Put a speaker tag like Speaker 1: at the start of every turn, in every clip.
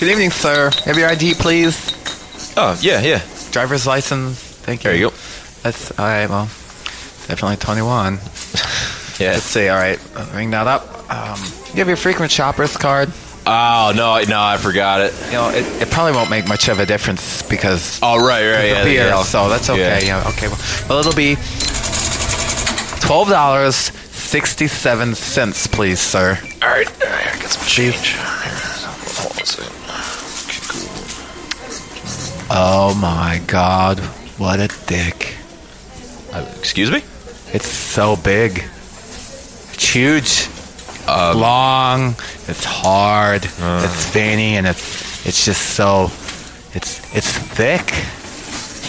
Speaker 1: Good evening, sir. Have your ID, please.
Speaker 2: Oh, yeah, yeah.
Speaker 1: Driver's license. Thank you.
Speaker 2: There you go.
Speaker 1: That's all right. Well, definitely 21.
Speaker 2: Yeah.
Speaker 1: Let's see. All right, ring that up. Um, you have your frequent shoppers card.
Speaker 2: Oh, no, no, I forgot it.
Speaker 1: You know, it, it probably won't make much of a difference because
Speaker 2: Oh, right, right, yeah.
Speaker 1: beer,
Speaker 2: yeah.
Speaker 1: so that's okay. Yeah, okay. Well, well, it'll be twelve dollars sixty-seven cents, please, sir.
Speaker 2: All right, all right, I got some change. Hold on a second.
Speaker 1: Oh my God, what a dick!
Speaker 2: Uh, excuse me?
Speaker 1: It's so big. It's huge.
Speaker 2: Um,
Speaker 1: It's long. It's hard.
Speaker 2: Uh.
Speaker 1: it's veiny, and it's it's just so. It's it's thick.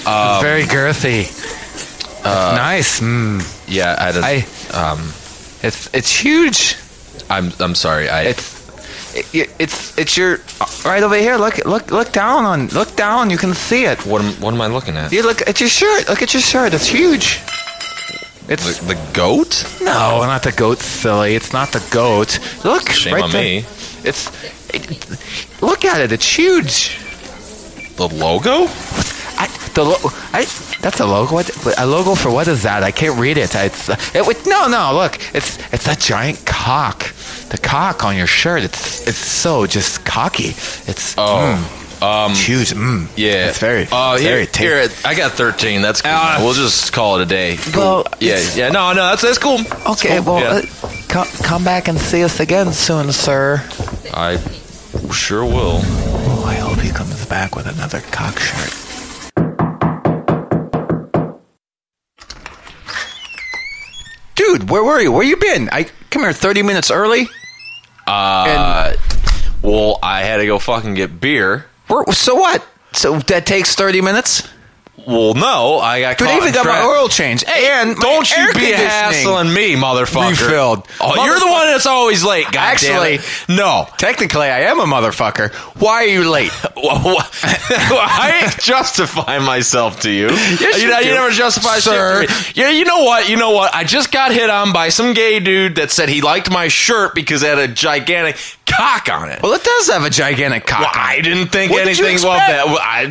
Speaker 2: Um,
Speaker 1: it's very girthy. It's
Speaker 2: uh,
Speaker 1: nice. Mm.
Speaker 2: Yeah, I, had
Speaker 1: I-
Speaker 2: um,
Speaker 1: It's it's huge.
Speaker 2: I'm, I'm sorry. I,
Speaker 1: It's it, it's it's your right over here. Look look look down on look down. You can see it.
Speaker 2: what am, what am I looking at?
Speaker 1: You look at your shirt. Look at your shirt. It's huge. It's
Speaker 2: The, the goat?
Speaker 1: no, not the goat. Silly. It's not the goat. Look
Speaker 2: Shame
Speaker 1: right
Speaker 2: on
Speaker 1: there.
Speaker 2: me.
Speaker 1: It's it, look at it. It's huge.
Speaker 2: The logo?
Speaker 1: The lo- I that's a logo. What a logo for what is that? I can't read it. It's it would no no look. It's it's a giant cock. The cock on your shirt. It's it's so just cocky. It's
Speaker 2: Oh,
Speaker 1: mm,
Speaker 2: um,
Speaker 1: it's huge. Mm.
Speaker 2: yeah.
Speaker 1: it's very
Speaker 2: Oh, here,
Speaker 1: very tasty.
Speaker 2: here, I got 13. That's cool.
Speaker 1: Ah.
Speaker 2: we'll just call it a day.
Speaker 1: Well,
Speaker 2: yeah, yeah. No, no, that's that's cool.
Speaker 1: Okay,
Speaker 2: cool.
Speaker 1: well,
Speaker 2: Yeah.
Speaker 1: uh, come come back and see us again soon, sir.
Speaker 2: I sure will.
Speaker 1: Oh, I hope he comes back with another cock shirt. Dude, where were you? Where you been? I come here 30 minutes early.
Speaker 2: Uh, well, I had to go fucking get beer.
Speaker 1: Where, so what? So that takes 30 minutes?
Speaker 2: Well, no, I got.
Speaker 1: Dude, I even got my oil change. And
Speaker 2: Don't you be hassling me, motherfucker.
Speaker 1: Refilled.
Speaker 2: Oh, you're the one that's always late. God
Speaker 1: Actually-
Speaker 2: no.
Speaker 1: Technically, I am a motherfucker. Why are you late?
Speaker 2: I ain't justify myself to you.
Speaker 1: Yes,
Speaker 2: you,
Speaker 1: you
Speaker 2: you never justify
Speaker 1: Sir.
Speaker 2: shit to me. Yeah, you know what? You know what? I just got hit on by some gay dude that said he liked my shirt because it had a gigantic cock on it.
Speaker 1: Well, it does have a gigantic cock.
Speaker 2: Well, I didn't think
Speaker 1: What did you
Speaker 2: anything
Speaker 1: expect?
Speaker 2: that. Well, I,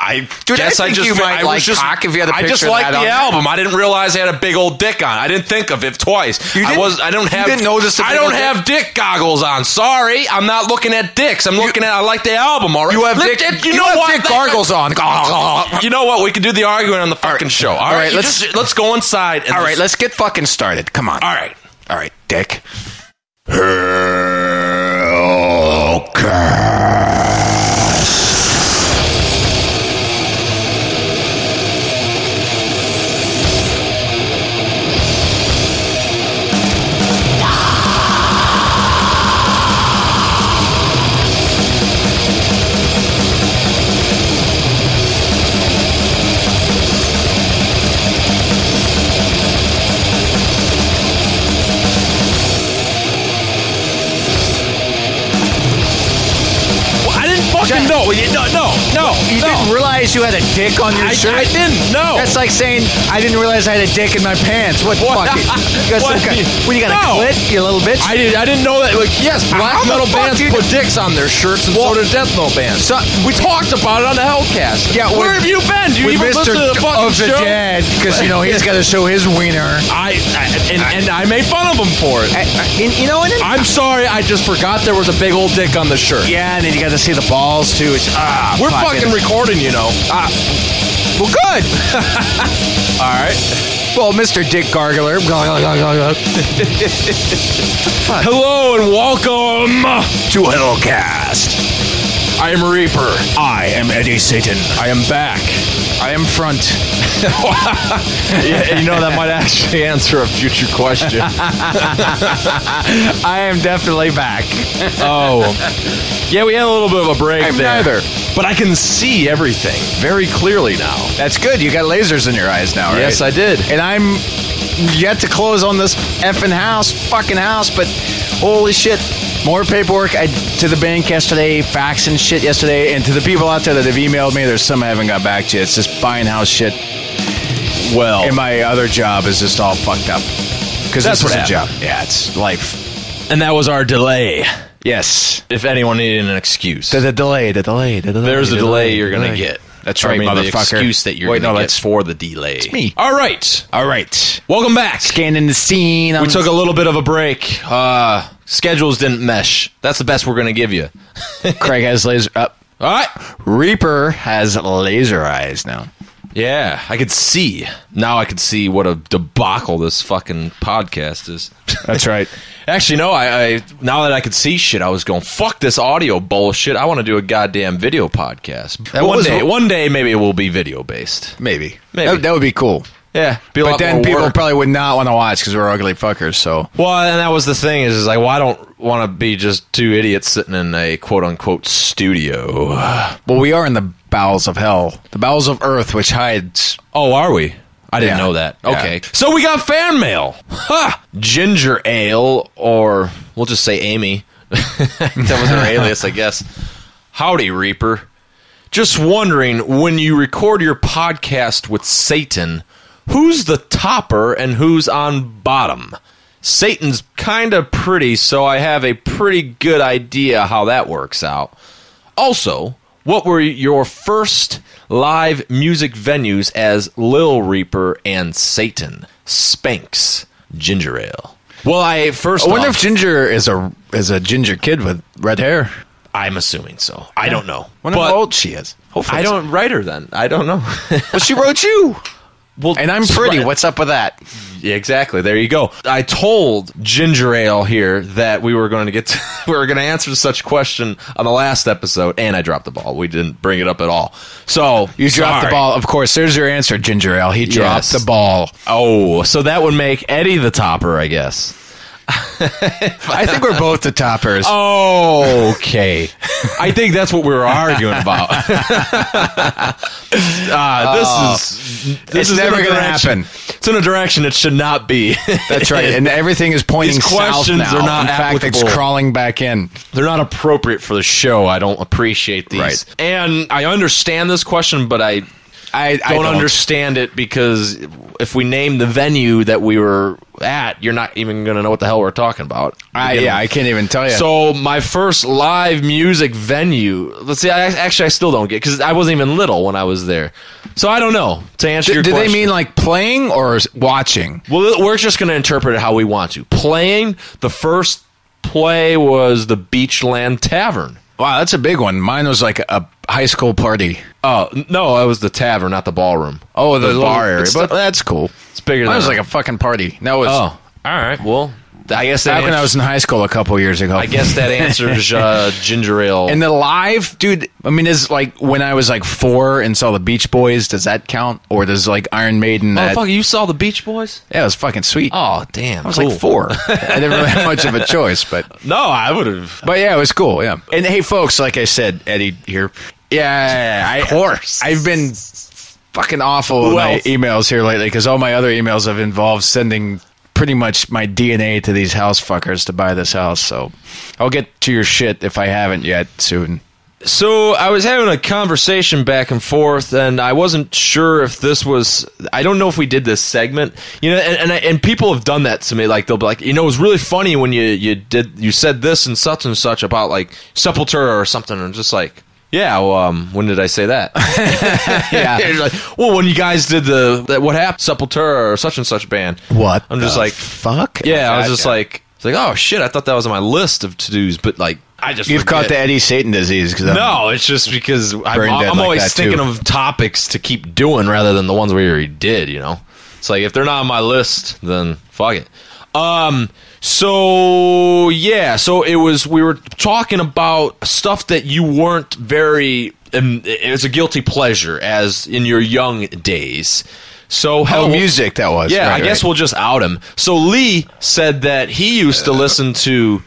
Speaker 2: I
Speaker 1: Dude, I
Speaker 2: guess I,
Speaker 1: think
Speaker 2: just
Speaker 1: you might
Speaker 2: I
Speaker 1: like
Speaker 2: just,
Speaker 1: cock if you had a
Speaker 2: I just
Speaker 1: picture of
Speaker 2: liked
Speaker 1: that
Speaker 2: the
Speaker 1: on there.
Speaker 2: album. I didn't realize it had a big old dick on. it. I didn't think of it twice.
Speaker 1: You
Speaker 2: I
Speaker 1: didn't-
Speaker 2: was. I don't have.
Speaker 1: didn't notice the
Speaker 2: I
Speaker 1: big
Speaker 2: don't
Speaker 1: old
Speaker 2: have dick goggles on. Sorry, I'm not looking at dicks. I'm looking at. I like the album. All right.
Speaker 1: You have dick,
Speaker 2: at-
Speaker 1: you
Speaker 2: know
Speaker 1: have
Speaker 2: what?
Speaker 1: dick gargles on.
Speaker 2: You know what? We could do the arguing on the fucking show. All right,
Speaker 1: right,
Speaker 2: you
Speaker 1: let's-
Speaker 2: just- let's go inside. And
Speaker 1: All right, let's get fucking started. Come on.
Speaker 2: All right.
Speaker 1: All right, dick.
Speaker 2: I You no.
Speaker 3: didn't realize you had a dick on your
Speaker 2: I,
Speaker 3: shirt?
Speaker 2: I didn't. No.
Speaker 3: That's like saying I didn't realize I had a dick in my pants. What,
Speaker 2: What?
Speaker 3: fuck it? You got
Speaker 2: What?
Speaker 3: kind, what you got a clit, you little bitch?
Speaker 2: I did. I didn't know that. Like, yes, black
Speaker 3: How
Speaker 2: metal bands put dicks on their shirts, and so did death metal bands.
Speaker 3: So-
Speaker 2: we talked about it on the Hellcast.
Speaker 3: Yeah,
Speaker 2: where
Speaker 3: with-
Speaker 2: have you been? Do you even
Speaker 3: Mr.
Speaker 2: listen to the fucking
Speaker 3: of the
Speaker 2: show?
Speaker 3: Dead because you know he's got to show his wiener.
Speaker 2: I, I and, and I made fun of him for it.
Speaker 3: I, I, and you know, and then,
Speaker 2: I'm sorry. I just forgot there was a big old dick on the shirt.
Speaker 3: yeah, and then you got to see the balls too. It's ah,
Speaker 2: We're
Speaker 3: fuck
Speaker 2: fucking. Recording, you know.
Speaker 3: Ah, well, good.
Speaker 2: All right.
Speaker 3: well, Mr. Dick Gargler.
Speaker 2: Hello and welcome
Speaker 3: to Hellcast.
Speaker 2: I am Reaper.
Speaker 3: I am Eddie Satan.
Speaker 2: I am back.
Speaker 3: I am front.
Speaker 2: yeah, you know that might actually answer a future question.
Speaker 3: I am definitely back.
Speaker 2: Oh, yeah, we had a little bit of a break
Speaker 3: I'm
Speaker 2: there.
Speaker 3: neither.
Speaker 2: But I can see everything very clearly now.
Speaker 3: That's good. You got lasers in your eyes now, right?
Speaker 2: Yes, I did.
Speaker 3: And I'm yet to close on this effing house, fucking house, but holy shit. More paperwork I, to the bank yesterday, fax and shit yesterday, and to the people out there that have emailed me, there's some I haven't got back to. It's just buying house shit.
Speaker 2: Well,
Speaker 3: And my other job is just all fucked up. Because
Speaker 2: That's what
Speaker 3: a job. Yeah, it's life.
Speaker 2: And that was our delay.
Speaker 1: Yes.
Speaker 2: If anyone needed an excuse,
Speaker 1: The, the delay, the delay, the delay.
Speaker 2: there's a
Speaker 1: the
Speaker 2: delay you're going to
Speaker 1: delay.
Speaker 2: get.
Speaker 1: That's
Speaker 2: I
Speaker 1: right,
Speaker 2: mean,
Speaker 1: motherfucker.
Speaker 2: The excuse that you're
Speaker 1: Wait,
Speaker 2: going to
Speaker 1: no,
Speaker 2: get
Speaker 1: that's
Speaker 2: for the delay.
Speaker 1: It's me.
Speaker 2: All right.
Speaker 1: All right.
Speaker 2: Welcome back.
Speaker 1: Scanning the scene.
Speaker 2: We took a little bit of a break. Uh, schedules didn't mesh. That's the best we're going to give you.
Speaker 1: Craig has laser up.
Speaker 2: All right.
Speaker 1: Reaper has laser eyes now.
Speaker 2: Yeah, I could see. Now I could see what a debacle this fucking podcast is.
Speaker 1: That's right.
Speaker 2: Actually, no. I, I now that I could see shit, I was going fuck this audio bullshit. I want to do a goddamn video podcast.
Speaker 1: That
Speaker 2: one
Speaker 1: was-
Speaker 2: day, one day, maybe it will be video based.
Speaker 1: Maybe.
Speaker 2: Maybe.
Speaker 1: That, that would be cool.
Speaker 2: Yeah,
Speaker 1: But then people
Speaker 2: work.
Speaker 1: probably would not want to watch because we're ugly fuckers. So
Speaker 2: Well, and that was the thing is, is like, well, I don't want to be just two idiots sitting in a quote unquote studio.
Speaker 1: well, we are in the bowels of hell, the bowels of earth, which hides.
Speaker 2: Oh, are we? I didn't
Speaker 1: Yeah.
Speaker 2: know that.
Speaker 1: Yeah.
Speaker 2: Okay. So we got fan mail. Ha! Ginger Ale, or we'll just say Amy. that was her alias, I guess. Howdy, Reaper. Just wondering when you record your podcast with Satan, who's the topper and who's on bottom? Satan's kind of pretty, so I have a pretty good idea how that works out. Also, what were your first live music venues as Lil Reaper and Satan? Spanks, Ginger Ale. Well, I first
Speaker 1: I wonder
Speaker 2: off,
Speaker 1: if Ginger is a is a ginger kid with red hair.
Speaker 2: I'm assuming so. I don't know.
Speaker 1: Wonder
Speaker 2: but
Speaker 1: how old she is. Hopefully
Speaker 2: I don't write her then. I don't know.
Speaker 1: Well, she wrote you,
Speaker 2: well,
Speaker 1: and I'm pretty. What's up with that?
Speaker 2: Yeah, exactly. There you go. I told Ginger Ale here that we were going to get to, we were going to answer such question on the last episode, and I dropped the ball. We didn't bring it up at all. So
Speaker 1: You dropped the ball. Of course, there's your answer, Ginger Ale. He dropped
Speaker 2: Yes.
Speaker 1: the ball.
Speaker 2: Oh, so that would make Eddie the topper, I guess.
Speaker 1: I think we're both the toppers.
Speaker 2: Oh, okay. I think that's what we were arguing about. uh, this is this is
Speaker 1: never gonna happen.
Speaker 2: It's in a direction it should not be.
Speaker 1: That's right, and everything is pointing
Speaker 2: These questions
Speaker 1: south now.
Speaker 2: are not
Speaker 1: in fact, it's crawling back in.
Speaker 2: They're not appropriate for the show. I don't appreciate these.
Speaker 1: Right.
Speaker 2: And I understand this question, but I
Speaker 1: I, I
Speaker 2: don't, understand it because if we name the venue that we were at, you're not even going to know what the hell we're talking about.
Speaker 1: I, yeah, I can't even tell you.
Speaker 2: So my first live music venue. Let's see. I, actually, I still don't get because I wasn't even little when I was there. So I don't know. To answer
Speaker 1: do,
Speaker 2: your
Speaker 1: do they mean like playing or watching?
Speaker 2: well, we're just going to interpret it how we want to. Playing the first play was the Beachland Tavern.
Speaker 1: Wow, that's a big one. Mine was like a high school party.
Speaker 2: Oh no, it was the tavern, not the ballroom.
Speaker 1: Oh, the,
Speaker 2: little-
Speaker 1: bar area, but that's cool.
Speaker 2: It's bigger
Speaker 1: Mine
Speaker 2: than
Speaker 1: was like a fucking party. That was
Speaker 2: Oh, all right. Well, I guess that
Speaker 1: back when I was in high school a couple years ago.
Speaker 2: I guess that answers uh, ginger ale.
Speaker 1: And the live, dude. I mean, is like when I was like four and saw the Beach Boys. Does that count, or does like Iron Maiden? That,
Speaker 2: Motherfucker, you saw the Beach Boys?
Speaker 1: yeah, it was fucking sweet.
Speaker 2: Oh, damn.
Speaker 1: I was like four. I didn't really have much of a choice, but
Speaker 2: No, I would have.
Speaker 1: but yeah, it was cool. Yeah. And hey, folks, like I said, Eddie here. Yeah, I, of
Speaker 2: course.
Speaker 1: I've been fucking awful with my emails here lately because all my other emails have involved sending pretty much my DNA to these house fuckers to buy this house. So I'll get to your shit if I haven't yet soon.
Speaker 2: So I was having a conversation back and forth, and I wasn't sure if this was. I don't know if we did this segment, you know. And and, I, and people have done that to me. Like they'll be like, you know, it was really funny when you you did you said this and such and such about like Sepultura or something, and just like. Yeah, well, um, when did I say that?
Speaker 1: Yeah.
Speaker 2: You're like, well, when you guys did the that, what happened, Sepultura or such and such band.
Speaker 1: What?
Speaker 2: I'm just
Speaker 1: the
Speaker 2: like,
Speaker 1: fuck.
Speaker 2: yeah, I was just like, it's like, oh shit, I thought that was on my list of to dos, but like, I just
Speaker 1: you've caught the Eddie Satan disease because
Speaker 2: No, it's just because I'm,
Speaker 1: Brain dead
Speaker 2: I'm
Speaker 1: like
Speaker 2: always thinking
Speaker 1: too.
Speaker 2: of topics to keep doing rather than the ones we already did. You know, it's like if they're not on my list, then fuck it. Um. So yeah. So it was. We were talking about stuff that you weren't very. Um, it was a guilty pleasure, as in your young days. So
Speaker 1: Oh,
Speaker 2: how
Speaker 1: music that was.
Speaker 2: yeah,
Speaker 1: Right,
Speaker 2: I guess
Speaker 1: right.
Speaker 2: we'll just out him. So Lee said that he used to listen to,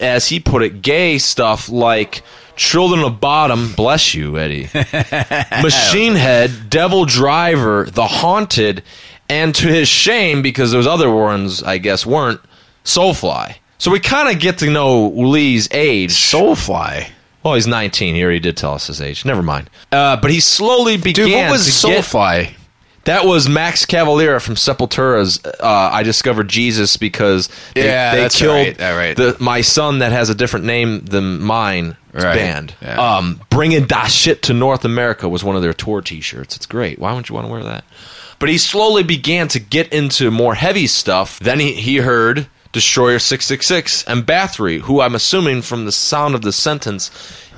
Speaker 2: as he put it, gay stuff like Children of Bodom, bless you, Eddie, Machine Head, Devil Driver, The Haunted, and to his shame, because those other ones, I guess, weren't, Soulfly. So we kind of get to know Lee's age.
Speaker 1: Soulfly.
Speaker 2: Well, he's 19. here. He already did tell us his age. Never mind. Uh, but he slowly began
Speaker 1: Dude, what was
Speaker 2: to get
Speaker 1: Soulfly?
Speaker 2: That was Max Cavalera from Sepultura's. Uh, I discovered Jesus because they,
Speaker 1: Yeah,
Speaker 2: they killed
Speaker 1: right, right.
Speaker 2: The, my son that has a different name than mine.
Speaker 1: Right,
Speaker 2: Band.
Speaker 1: yeah.
Speaker 2: Um, bringing that shit to North America was one of their tour T-shirts. It's great. Why wouldn't you want to wear that? But he slowly began to get into more heavy stuff. Then he, he heard Destroyer 666 and Bathory, who I'm assuming from the sound of the sentence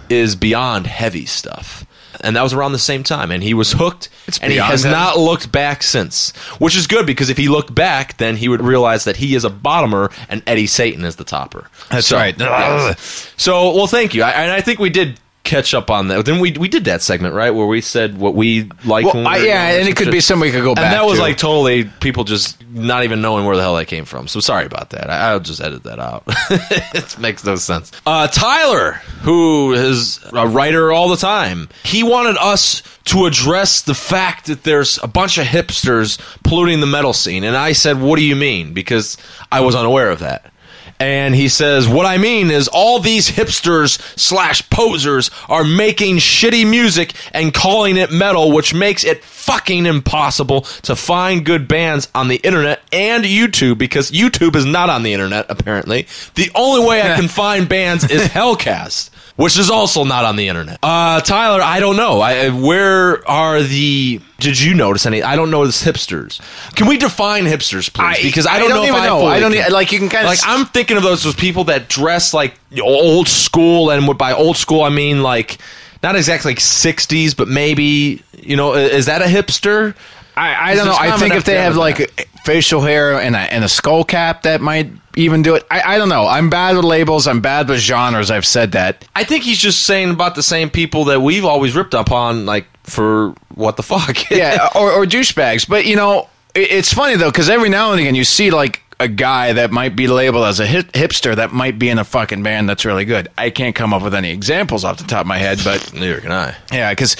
Speaker 2: is beyond heavy stuff. And that was around the same time. And he was hooked, and he has
Speaker 1: heavy.
Speaker 2: not looked back since. Which is good because if he looked back, then he would realize that he is a bottomer and Eddie Satan is the topper.
Speaker 1: That's
Speaker 2: So,
Speaker 1: right.
Speaker 2: yeah. So, well, thank you. I, and I think we did catch up on that. Then we we did that segment right where we said what we like.
Speaker 1: Well,
Speaker 2: when we
Speaker 1: I,
Speaker 2: were
Speaker 1: yeah,
Speaker 2: young or
Speaker 1: and
Speaker 2: some
Speaker 1: it could
Speaker 2: shit.
Speaker 1: be something we could go back
Speaker 2: And that was
Speaker 1: to.
Speaker 2: like totally people just not even knowing where the hell that came from. So sorry about that. I, I'll just edit that out. it makes no sense. Uh, Tyler, who is a writer all the time, he wanted us to address the fact that there's a bunch of hipsters polluting the metal scene. And I said, What do you mean? Because I was unaware of that. And he says, What I mean is, all these hipsters slash posers are making shitty music and calling it metal, which makes it fucking impossible to find good bands on the internet and YouTube because YouTube is not on the internet, apparently. The only way I can find bands is Hellcast. Which is also not on the internet. Uh, Tyler, I don't know. I, where are the? Did you notice any? I don't know. notice hipsters. Can we define hipsters, please? because I don't, know
Speaker 1: even
Speaker 2: if I
Speaker 1: know. I don't
Speaker 2: can.
Speaker 1: e- like you can kind of
Speaker 2: Like I'm thinking of those those people that dress like old school, and by old school I mean like not exactly like '60s, but maybe you know, is that a hipster?
Speaker 1: I, I don't know. I think if they have like facial hair and a, and a skull cap, that might even do it. I, I don't know. I'm bad with labels. I'm bad with genres. I've said that.
Speaker 2: I think he's just saying about the same people that we've always ripped up on, like for what the fuck?
Speaker 1: Yeah, or, or douchebags. But you know, it, it's funny though because every now and again you see like a guy that might be labeled as a hip, hipster that might be in a fucking band that's really good. I can't come up with any examples off the top of my head, but
Speaker 2: neither can I.
Speaker 1: yeah, because.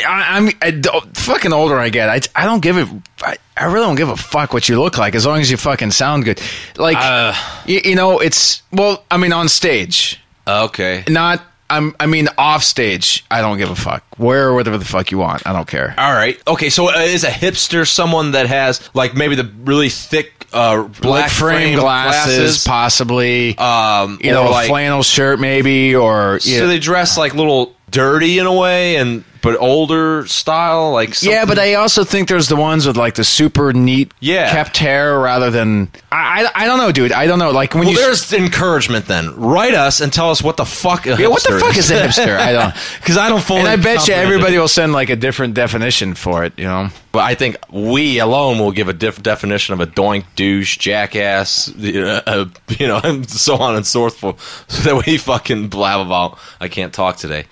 Speaker 1: I, I, fucking older. I get. I, I don't give it. I, I really don't give a fuck what you look like as long as you fucking sound good. Like
Speaker 2: Uh.
Speaker 1: you, you know, it's well. I mean, on stage,
Speaker 2: Okay.
Speaker 1: not. I'm. I mean, off stage. I don't give a fuck. Where or whatever the fuck you want. I don't care.
Speaker 2: All right. Okay. So uh, is a hipster someone that has like maybe the really thick uh, black
Speaker 1: Black frame glasses, possibly.
Speaker 2: um,
Speaker 1: you know, a
Speaker 2: like
Speaker 1: flannel shirt, maybe, or
Speaker 2: so
Speaker 1: yeah.
Speaker 2: they dress like little dirty in a way, and but older style, like
Speaker 1: yeah, but I also think there's the ones with like the super neat,
Speaker 2: Yeah.
Speaker 1: kept hair rather than I, I, I don't know, dude. I don't know. Like when
Speaker 2: Well,
Speaker 1: you
Speaker 2: there's encouragement then. Write us and tell us what the fuck. A
Speaker 1: Yeah, what the fuck is a hipster? I don't.
Speaker 2: Because I don't fully.
Speaker 1: and I bet you everybody will send like a different definition for it. You know,
Speaker 2: But I think we alone will give a different definition of a doink, douche, jackass, you know, uh, you know, and so on and so forth. So that we fucking blab about. I can't talk today.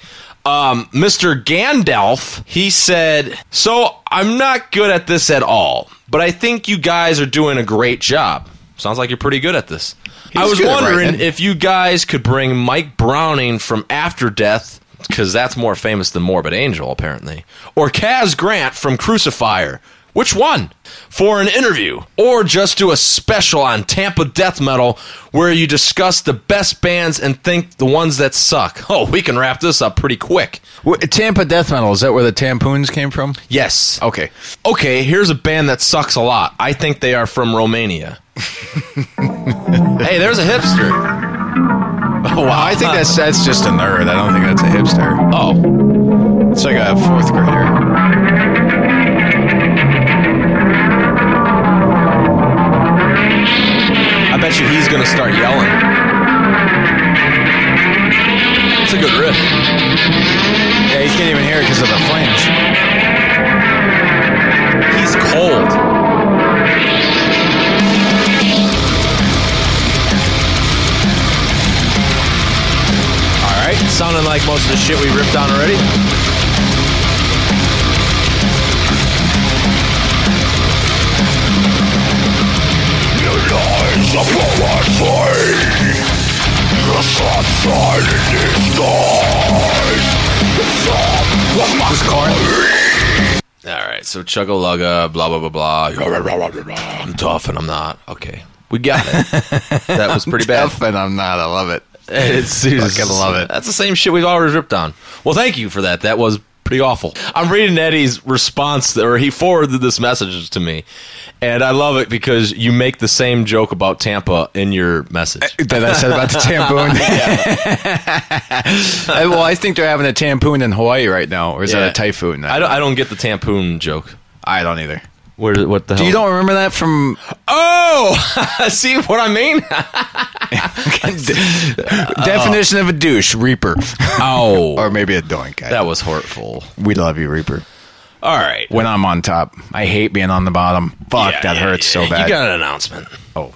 Speaker 2: Um, Mr. Gandalf, he said, "So I'm not good at this at all, but I think you guys are doing a great job. Sounds like you're pretty good at this. I was wondering if you guys could bring Mike Browning from After Death." Because that's more famous than Morbid Angel, apparently. Or Kaz Grant from Crucifier. Which one? For an interview. Or just do a special on Tampa Death Metal where you discuss the best bands and think the ones that suck. Oh, we can wrap this up pretty quick.
Speaker 1: Tampa death metal is that where the tampoons came from?
Speaker 2: Yes.
Speaker 1: Okay,
Speaker 2: Okay, here's a band that sucks a lot. I think they are from Romania. hey, there's a hipster. Oh, wow.
Speaker 1: I think that's that's just a nerd. I don't think that's a hipster.
Speaker 2: Oh,
Speaker 1: It's like a fourth grader.
Speaker 2: Bet you he's going to start yelling. It's a good riff.
Speaker 1: Yeah, you can't even hear it because of the flames.
Speaker 2: He's cold. All right, sounding like most of the shit we ripped on already.
Speaker 1: Who's corn?
Speaker 2: All right, so chugga lugga, blah blah blah blah. I'm tough and I'm not. Okay, we got it. that was pretty bad.
Speaker 1: Tough and I'm not. I love it.
Speaker 2: It's, it's
Speaker 1: Fucking love it.
Speaker 2: That's the same shit we've always ripped on. Well, thank you for that. That was pretty awful. I'm reading Eddie's response, or he forwarded this message to me, and I love it because you make the same joke about Tampa in your message.
Speaker 1: Eh, that I said about the tampoon. I- eh, well, I think they're having a tampoon in Hawaii right now, or is
Speaker 2: Yeah.
Speaker 1: that a typhoon?
Speaker 2: I don't, I don't get the tampoon joke.
Speaker 1: I don't either.
Speaker 2: Where? What the hell?
Speaker 1: Do you don't remember that from
Speaker 2: Oh, see what I mean?
Speaker 1: definition of a douche, Reaper,
Speaker 2: Oh,
Speaker 1: or maybe a doink.
Speaker 2: that was hurtful.
Speaker 1: we love you, Reaper.
Speaker 2: All right.
Speaker 1: When I'm on top, I hate being on the bottom. Fuck,
Speaker 2: Yeah,
Speaker 1: that
Speaker 2: yeah,
Speaker 1: hurts
Speaker 2: yeah.
Speaker 1: so bad.
Speaker 2: You got an announcement.
Speaker 1: Oh.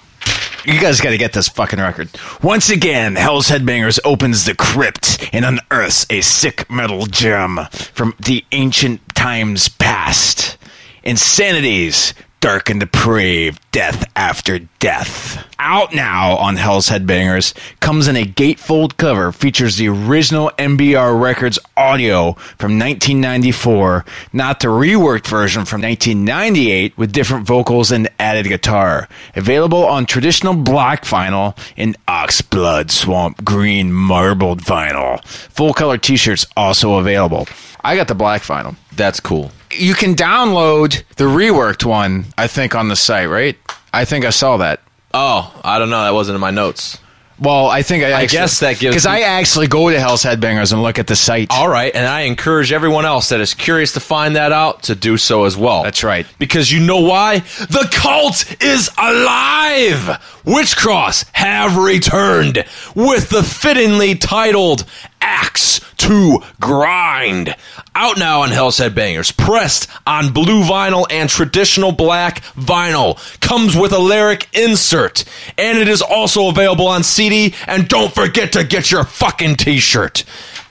Speaker 1: You guys got to get this fucking record. Once again, Hell's Headbangers opens the crypt and unearths a sick metal gem from the ancient times past. Insanity's, dark and depraved, death after death. Out now on Hell's Headbangers comes in a gatefold cover, features the original MBR Records audio from 1994, not the reworked version from 1998 with different vocals and added guitar. Available on traditional black vinyl and oxblood swamp green marbled vinyl. Full color t-shirts also available. I got the black vinyl.
Speaker 2: That's cool.
Speaker 1: You can download the reworked one, I think, on the site, right? I think I saw that.
Speaker 2: Oh, I don't know. That wasn't in my notes.
Speaker 1: Well, I think I,
Speaker 2: I
Speaker 1: actually-
Speaker 2: guess that gives
Speaker 1: because I actually go to Hell's Headbangers and look at the site.
Speaker 2: All right, and I encourage everyone else that is curious to find that out to do so as well.
Speaker 1: That's right.
Speaker 2: Because you know why? The cult is alive! Witch Cross have returned with the fittingly titled Axe to Grind. Out now on Hell's Headbangers, pressed on blue vinyl and traditional black vinyl. Comes with a lyric insert. And it is also available on CD. And don't forget to get your fucking t shirt.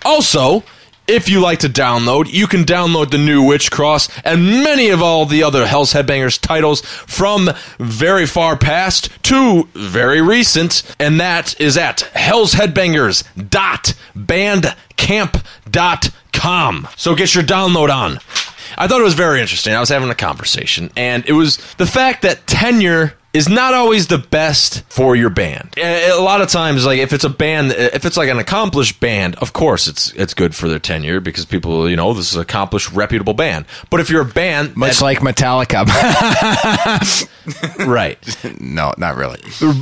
Speaker 2: Also, if you like to download, you can download the new Witch Cross and many of all the other Hell's Headbangers titles from very far past to very recent, and that is at hellsheadbangers.bandcamp.com. So get your download on. I thought it was very interesting. I was having a conversation, and it was the fact that tenure is not always the best for your band. A a lot of times, like if it's a band, if it's like an accomplished band, of course it's it's good for their tenure because people, you know, this is an accomplished, reputable band. But if you're a band,
Speaker 1: Much
Speaker 2: that-
Speaker 1: like Metallica.
Speaker 2: right?
Speaker 1: no, not really.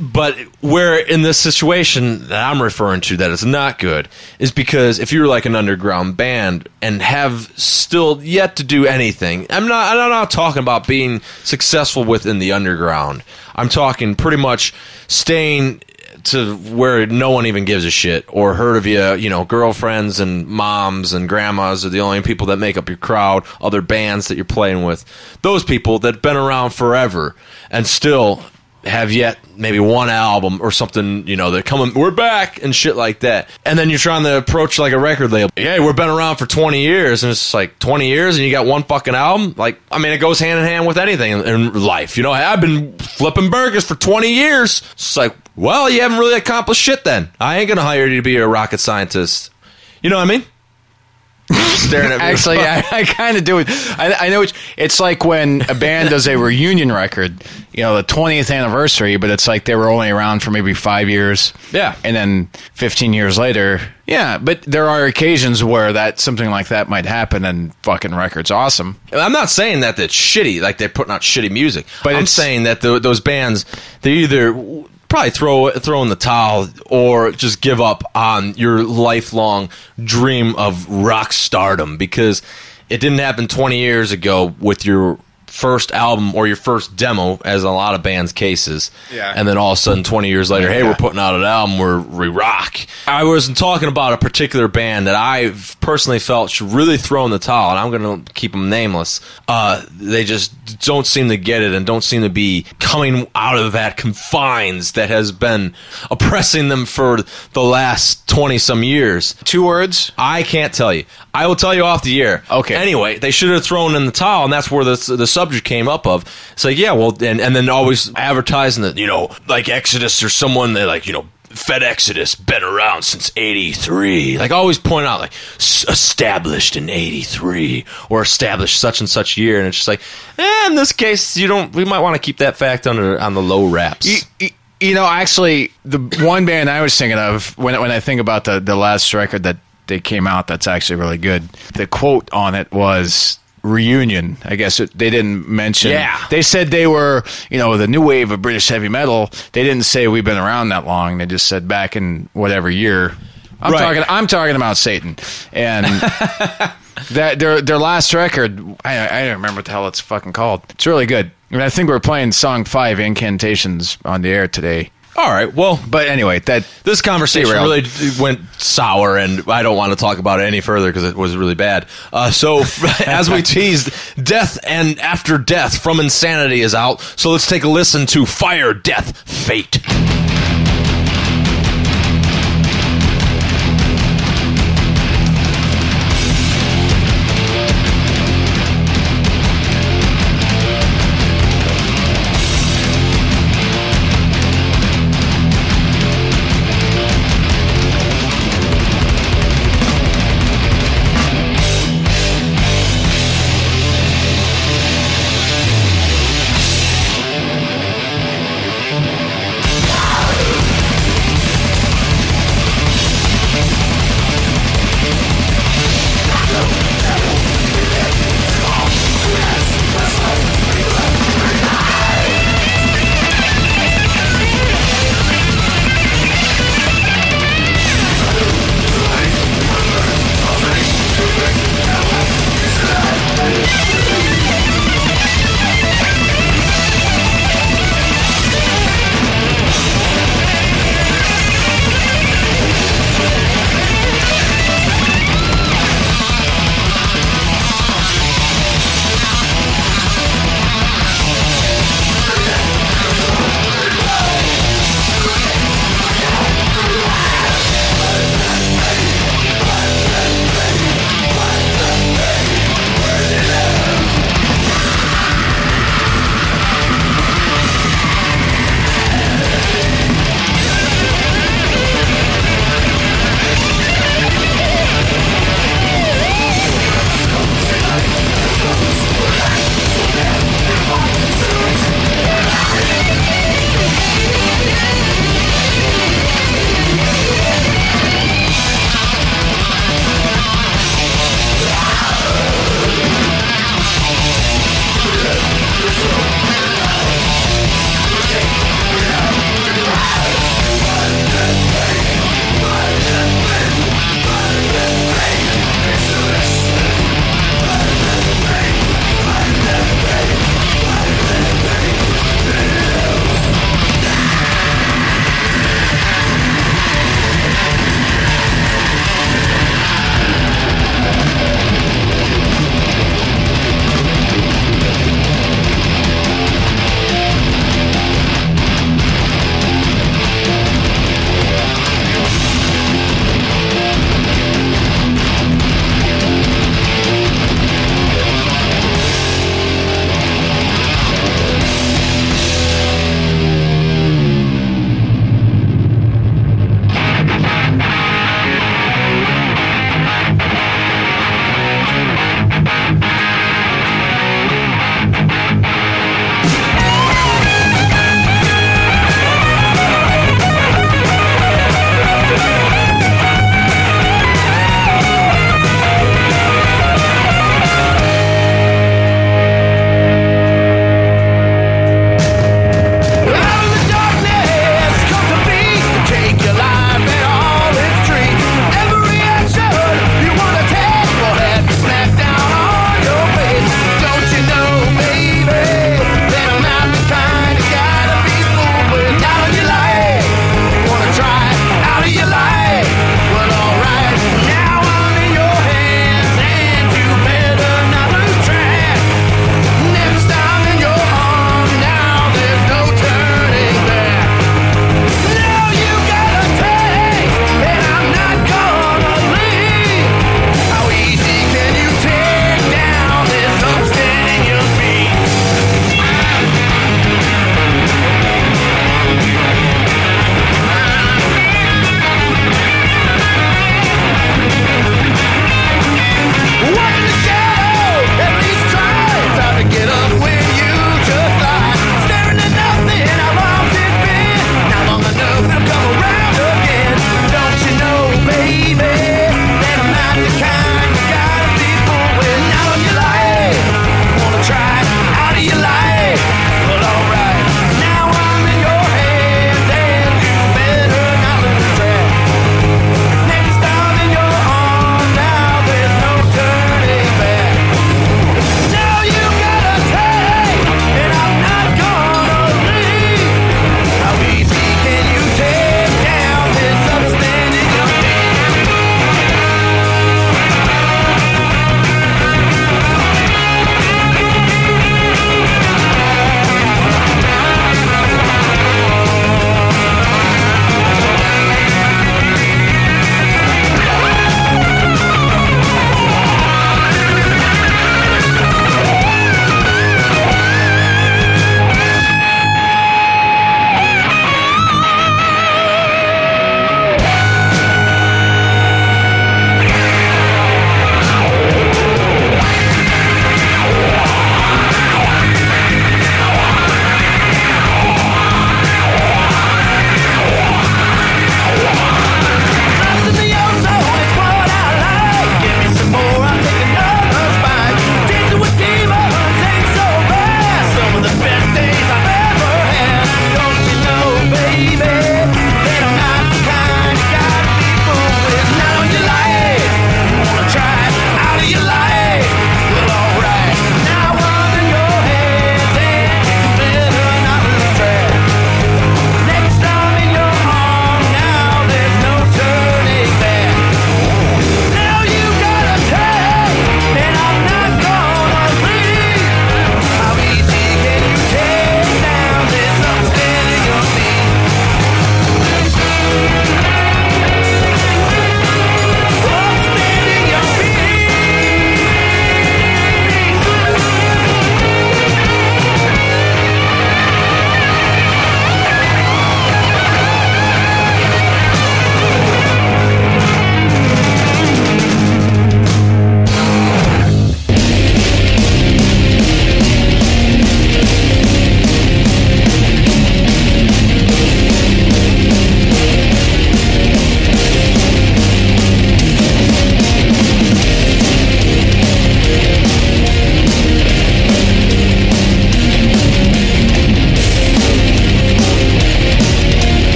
Speaker 2: But where in this situation that I'm referring to that is not good is because if you're like an underground band and have still yet to do anything, I'm not I'm not talking about being successful within the underground. I'm talking pretty much staying to where no one even gives a shit or heard of you, you know, girlfriends and moms and grandmas are the only people that make up your crowd, other bands that you're playing with. Those people that have been around forever and still have yet maybe one album or something, you know, they're coming, we're back and shit like that. And then you're trying to approach like a record label. Hey, we've been around for 20 years and it's like 20 years and you got one fucking album. Like, I mean, it goes hand in hand with anything in, in life. You know, I've been flipping burgers for 20 years. It's like, well, you haven't really accomplished shit then. I ain't going to hire you to be a rocket scientist. You know what I mean? Staring at me.
Speaker 1: Actually, I, I kind of do it. I, I know it's, it's like when a band does a reunion record, you know, the 20th anniversary, but it's like they were only around for maybe five years.
Speaker 2: Yeah.
Speaker 1: And then 15 years later, yeah. But there are occasions where that something like that might happen and fucking record's awesome.
Speaker 2: I'm not saying that that's shitty, like they're putting out shitty music.
Speaker 1: But
Speaker 2: I'm saying that the, those bands, they either probably throw throw in the towel or just give up on your lifelong dream of rock stardom because it didn't happen 20 years ago with your first album or your first demo, as a lot of bands' cases.
Speaker 1: Yeah.
Speaker 2: And then all of a sudden, 20 years later, hey,
Speaker 1: Yeah.
Speaker 2: we're putting out an album where we rock. I wasn't talking about a particular band that I personally felt should really throw in the towel, and I'm going to keep them nameless. Uh, they just don't seem to get it and don't seem to be coming out of that confines that has been oppressing them for the last 20 some years.
Speaker 1: Two words.
Speaker 2: I can't tell you. I will tell you off the air.
Speaker 1: Okay.
Speaker 2: Anyway, they should have thrown in the towel, and that's where the the subject came up of. It's like, yeah, well, and and then always advertising that you know, like Exodus or someone that like you know. Fed Exodus been around since '83. Like always point out, like "S- established in '83 or established such and such year, and it's just like, eh, in this case, you don't. We might want to keep that fact under on the low wraps.
Speaker 1: You, you- you know, actually, the one band I was thinking of when when I think about the the last record that they came out that's actually really good. The quote on it was reunion. I guess it, they didn't mention.
Speaker 2: Yeah.
Speaker 1: They said they were, you know, the new wave of British heavy metal. They didn't say we've been around that long. They just said back in whatever year. I'm
Speaker 2: Right.
Speaker 1: talking. I'm talking about Satan and that their their last record. I I don't remember what the hell it's fucking called. It's really good. And I think we're playing song five, Incantations, on the air today.
Speaker 2: All right. Well,
Speaker 1: But anyway, that
Speaker 2: this conversation
Speaker 1: Derailed.
Speaker 2: really went sour, and I don't want to talk about it any further because it was really bad. Uh, so, as we teased, Death and After Death from Insanity is out. So let's take a listen to Fire, Death, Fate.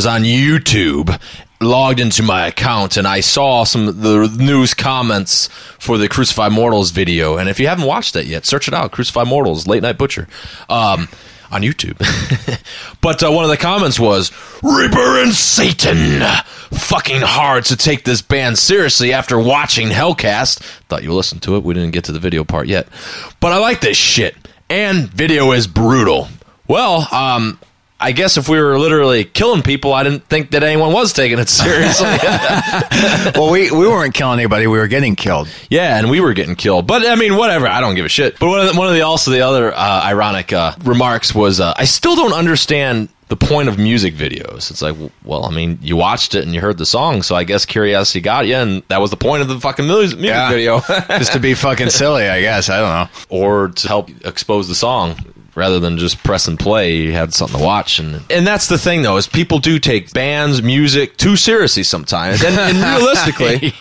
Speaker 2: Was on YouTube, logged into my account, and I saw some of the news comments for the Crucified Mortals video. And if you haven't watched that yet, search it out Crucified Mortals, Late Night Butcher. Um, on YouTube. but uh, one of the comments was Reaper and Satan. Fucking hard to take this band seriously after watching Hellcast. Thought you listened to it. We didn't get to the video part yet. But I like this shit. And video is brutal. Well, um, I guess if we were literally killing people, I didn't think that anyone was taking it seriously.
Speaker 1: well, we, we weren't killing anybody. We were getting killed.
Speaker 2: yeah, and we were getting killed. But I mean, whatever. I don't give a shit. But one of the, one of the also the other uh, ironic uh, remarks was uh, I still don't understand the point of music videos. It's like, well, I mean, you watched it and you heard the song, so I guess curiosity got you, and that was the point of the fucking music, music
Speaker 1: Yeah.
Speaker 2: video,
Speaker 1: Just to be fucking silly, I guess. I don't know.
Speaker 2: or to help expose the song. Rather than just press and play, you had something to watch, and and that's the thing though is people do take bands, music too seriously sometimes, and, and realistically,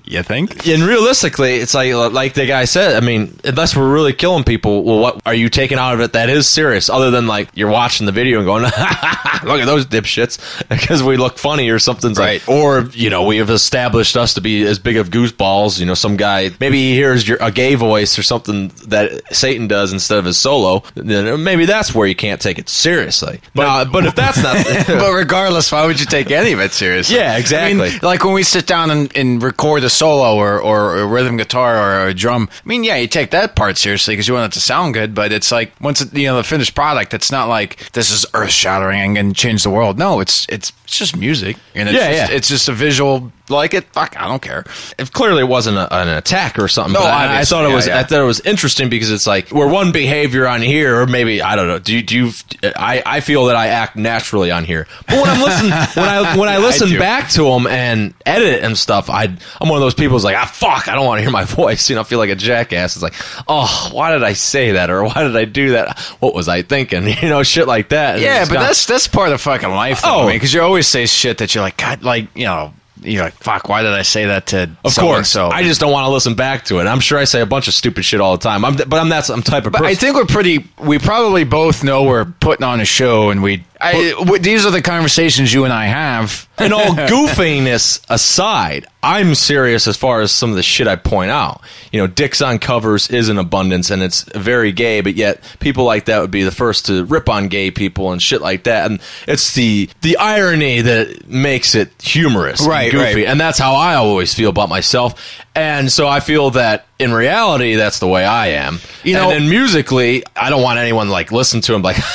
Speaker 1: You think?
Speaker 2: and realistically, it's like like the guy said. I mean, unless we're really killing people, well, what are you taking out of it that is serious? Other than like you're watching the video and going, "Look at those dipshits," because we look funny or something's
Speaker 1: Right.
Speaker 2: like, or you know, we have established us to be as big of goosballs. You know, some guy maybe he hears your, a gay voice or something that Satan does instead of his solo. Then uh, maybe that's where you can't take it seriously. But but if that's not,
Speaker 1: but regardless, why would you take any of it seriously?
Speaker 2: Yeah, exactly.
Speaker 1: I mean, like when we sit down and, and record a solo or, or a rhythm guitar or a drum. I mean, yeah, you take that part seriously because you want it to sound good. But it's like once it, you know the finished product, it's not like this is earth shattering and change the world. No, it's it's it's just music, and it's
Speaker 2: Yeah,
Speaker 1: just,
Speaker 2: yeah.
Speaker 1: it's just a visual. Like it, fuck, I don't care.
Speaker 2: if clearly it wasn't a, an attack or something.
Speaker 1: No,
Speaker 2: but I, I thought it was.
Speaker 1: yeah.
Speaker 2: I thought it was interesting because it's like we're one behavior on here, or maybe I don't know. Do you? Do you I, I feel that I act naturally on here, but when I'm listening, when I when I listen
Speaker 1: do.
Speaker 2: back to them and edit and stuff, I I'm one of those people who's like, ah, fuck, I don't want to hear my voice. You know, I feel like a jackass. It's like, oh, why did I say that, or why did I do that? What was I thinking? You know, shit like that. And
Speaker 1: Yeah, but
Speaker 2: kinda-
Speaker 1: that's that's part of fucking life, though.
Speaker 2: Oh.
Speaker 1: Because you always say shit that you're like, God, like you know, you're like, fuck, why did I say that to?
Speaker 2: Of course,
Speaker 1: So
Speaker 2: I just don't want to listen back to it. I'm sure I say a bunch of stupid shit all the time. I'm, but I'm that I'm type of
Speaker 1: But
Speaker 2: person.
Speaker 1: I think we're pretty. We probably both know we're putting on a show, and we. I, w- these are the conversations you and I have.
Speaker 2: and all goofiness aside, I'm serious as far as some of the shit I point out. You know, dicks on covers is in abundance and it's very gay, but yet people like that would be the first to rip on gay people and shit like that. And it's the the irony that makes it humorous, and
Speaker 1: Right,
Speaker 2: goofy,
Speaker 1: right.
Speaker 2: and that's how I always feel about myself. And so I feel that in reality, that's the way I am.
Speaker 1: You know-
Speaker 2: and then musically, I don't want anyone like listen to him like.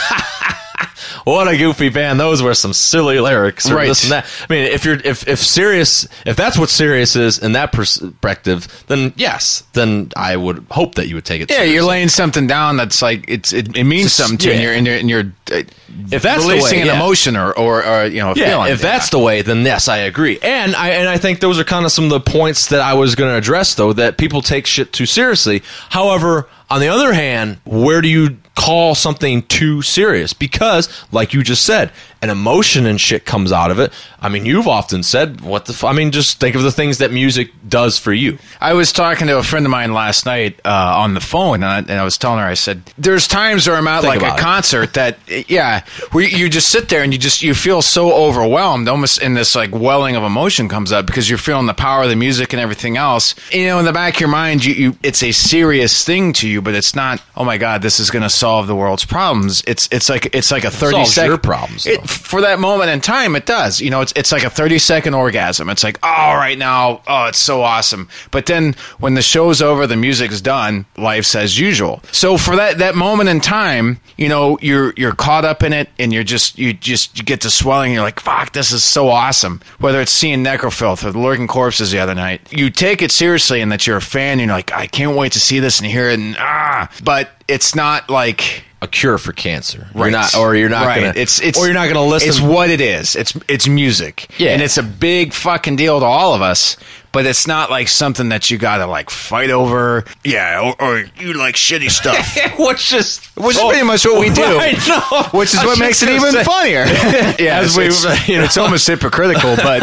Speaker 2: What a goofy band! Those were some silly lyrics, or
Speaker 1: Right.
Speaker 2: this and that. I mean, if you're if if serious, if that's what serious is in that perspective, then yes, then I would hope that you would take it.
Speaker 1: Yeah,
Speaker 2: seriously.
Speaker 1: you're laying something down that's like it's it, it means something to you, and you're and you're, and you're uh,
Speaker 2: If that's the
Speaker 1: releasing
Speaker 2: way,
Speaker 1: an
Speaker 2: yeah.
Speaker 1: emotion or, or or you know a
Speaker 2: Yeah,
Speaker 1: feeling.
Speaker 2: if that's the way, then yes, I agree. And I and I think those are kind of some of the points that I was going to address, though, that people take shit too seriously. However, on the other hand, where do you call something too serious? Because, like you just said, an emotion and shit comes out of it. I mean, you've often said, "What the?" F-? I mean, just think of the things that music does for you.
Speaker 1: I was talking to a friend of mine last night uh, on the phone, and I, and I was telling her, I said, "There's times where I'm at
Speaker 2: Think
Speaker 1: like a
Speaker 2: it.
Speaker 1: concert that, yeah, where you- just sit there and you just you feel so overwhelmed, almost in this like welling of emotion comes up because you're feeling the power of the music and everything else. You know, in the back of your mind, you, you it's a serious thing to you, but it's not. Oh my God, this is going to solve the world's problems. It's it's like it's like a thirty second
Speaker 2: problems,
Speaker 1: It, for that moment in time, it does. You know, it's it's like a thirty second orgasm. It's like, oh, right now, oh, it's so awesome. But then when the show's over, the music's done, life's as usual. So for that that moment in time, you know, you're you're caught up in it, and you're just you just you get to swelling. You're like, fuck, this is so awesome. Whether it's seeing Necrofilth or the Lurking Corpses the other night, you take it seriously, and that you're a fan. And you're like, I can't wait to see this and hear it, and ah, but it's not like
Speaker 2: A cure for cancer, You're
Speaker 1: Right.
Speaker 2: not, or you're not
Speaker 1: Right.
Speaker 2: gonna,
Speaker 1: It's it's
Speaker 2: or you're not gonna listen.
Speaker 1: It's what it is. It's it's music.
Speaker 2: Yeah.
Speaker 1: and it's a big fucking deal to all of us. But it's not like something that you gotta like fight over. Yeah, or, or you like shitty stuff.
Speaker 2: Which just
Speaker 1: Which is pretty much what we do.
Speaker 2: I know.
Speaker 1: Which is
Speaker 2: I
Speaker 1: what makes it even
Speaker 2: say-
Speaker 1: funnier. yeah,
Speaker 2: As
Speaker 1: it's,
Speaker 2: we-
Speaker 1: it's,
Speaker 2: you know.
Speaker 1: it's almost hypocritical, but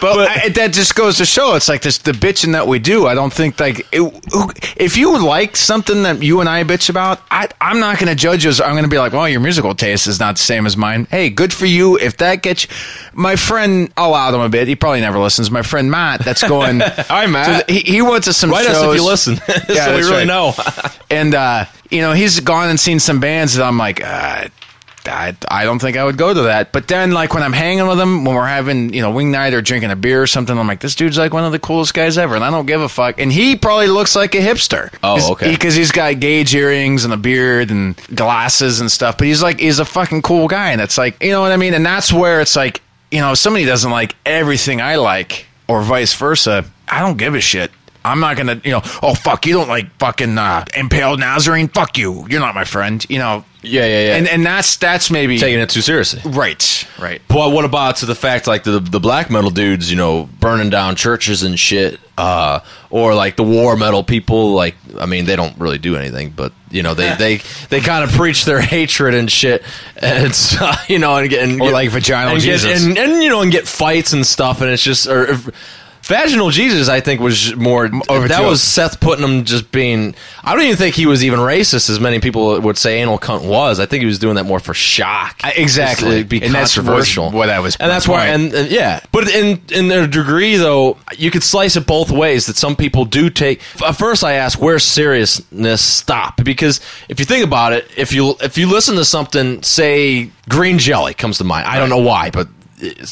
Speaker 1: but, I, that just goes to show it's like this the bitching that we do. I don't think like it, if you like something that you and I bitch about, I, I'm not going to judge you. As, I'm going to be like, well, your musical taste is not the same as mine. Hey, good for you. If that gets you, my friend, I'll out him a bit. He probably never listens. My friend Matt, that's going.
Speaker 2: Hi, Matt.
Speaker 1: the- he, he went to some
Speaker 2: Write
Speaker 1: shows.
Speaker 2: us if you listen, so we really
Speaker 1: right.
Speaker 2: know.
Speaker 1: And uh, you know, he's gone and seen some bands that I'm like, uh, I, I don't think I would go to that. But then, like when I'm hanging with him, when we're having you know wing night or drinking a beer or something, I'm like, this dude's like one of the coolest guys ever, and I don't give a fuck. And he probably looks like a hipster.
Speaker 2: Oh, okay.
Speaker 1: Because he's got gauge earrings and a beard and glasses and stuff. But he's like, he's a fucking cool guy, and it's like, you know what I mean. And that's where it's like, you know, if somebody doesn't like everything I like, or vice versa, I don't give a shit. I'm not gonna, you know, oh fuck, you don't like fucking uh, impaled Nazarene. Fuck you, you're not my friend. You know.
Speaker 2: Yeah, yeah, yeah.
Speaker 1: And and that's that's maybe
Speaker 2: Taking it too seriously.
Speaker 1: right, right.
Speaker 2: But what about to the fact like the the black metal dudes, you know, burning down churches and shit, uh, or like the war metal people? Like, I mean, they don't really do anything, but you know, they they they kind of preach their hatred and shit, and it's uh, you know, and get and
Speaker 1: Or
Speaker 2: get-
Speaker 1: like vaginal
Speaker 2: and get-
Speaker 1: Jesus.
Speaker 2: and, and you know, and get fights and stuff, and it's just or. or Vaginal Jesus, I think, was more.
Speaker 1: over
Speaker 2: that was Seth Putnam just being. I don't even think he was even racist, as many people would say anal cunt was. I think he was doing that more for shock.
Speaker 1: I- exactly.
Speaker 2: Be
Speaker 1: And that's
Speaker 2: controversial.
Speaker 1: what I was-
Speaker 2: and that's why, and, and yeah, but in in their degree though, you could slice it both ways. That some people do take. At first, I ask where seriousness stop because if you think about it, if you if you listen to something, say green jelly comes to mind. I don't know why, but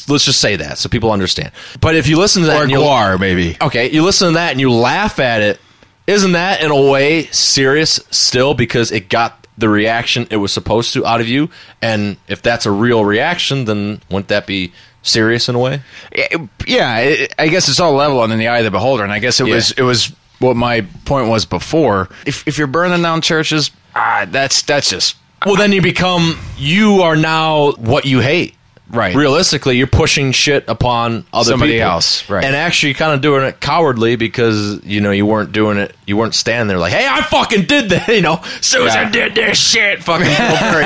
Speaker 2: let's just say that so people understand. But if you listen to that,
Speaker 1: Or GWAR, maybe.
Speaker 2: okay, you listen to that and you laugh at it. Isn't that in a way serious still because it got the reaction it was supposed to out of you? And if that's a real reaction, then wouldn't that be serious in a way?
Speaker 1: yeah, it, I guess it's all level and in the eye of the beholder. And I guess it
Speaker 2: Yeah.
Speaker 1: was it was what my point was before. If if you're burning down churches, ah, that's that's just
Speaker 2: Well, then you become you are now what you hate.
Speaker 1: Right.
Speaker 2: Realistically, you're pushing shit upon other
Speaker 1: Somebody
Speaker 2: people.
Speaker 1: else, right.
Speaker 2: And actually, kind of doing it cowardly because you know you weren't doing it. You weren't standing there like, "Hey, I fucking did that." You know, Susan
Speaker 1: Yeah.
Speaker 2: did this shit. Fucking over,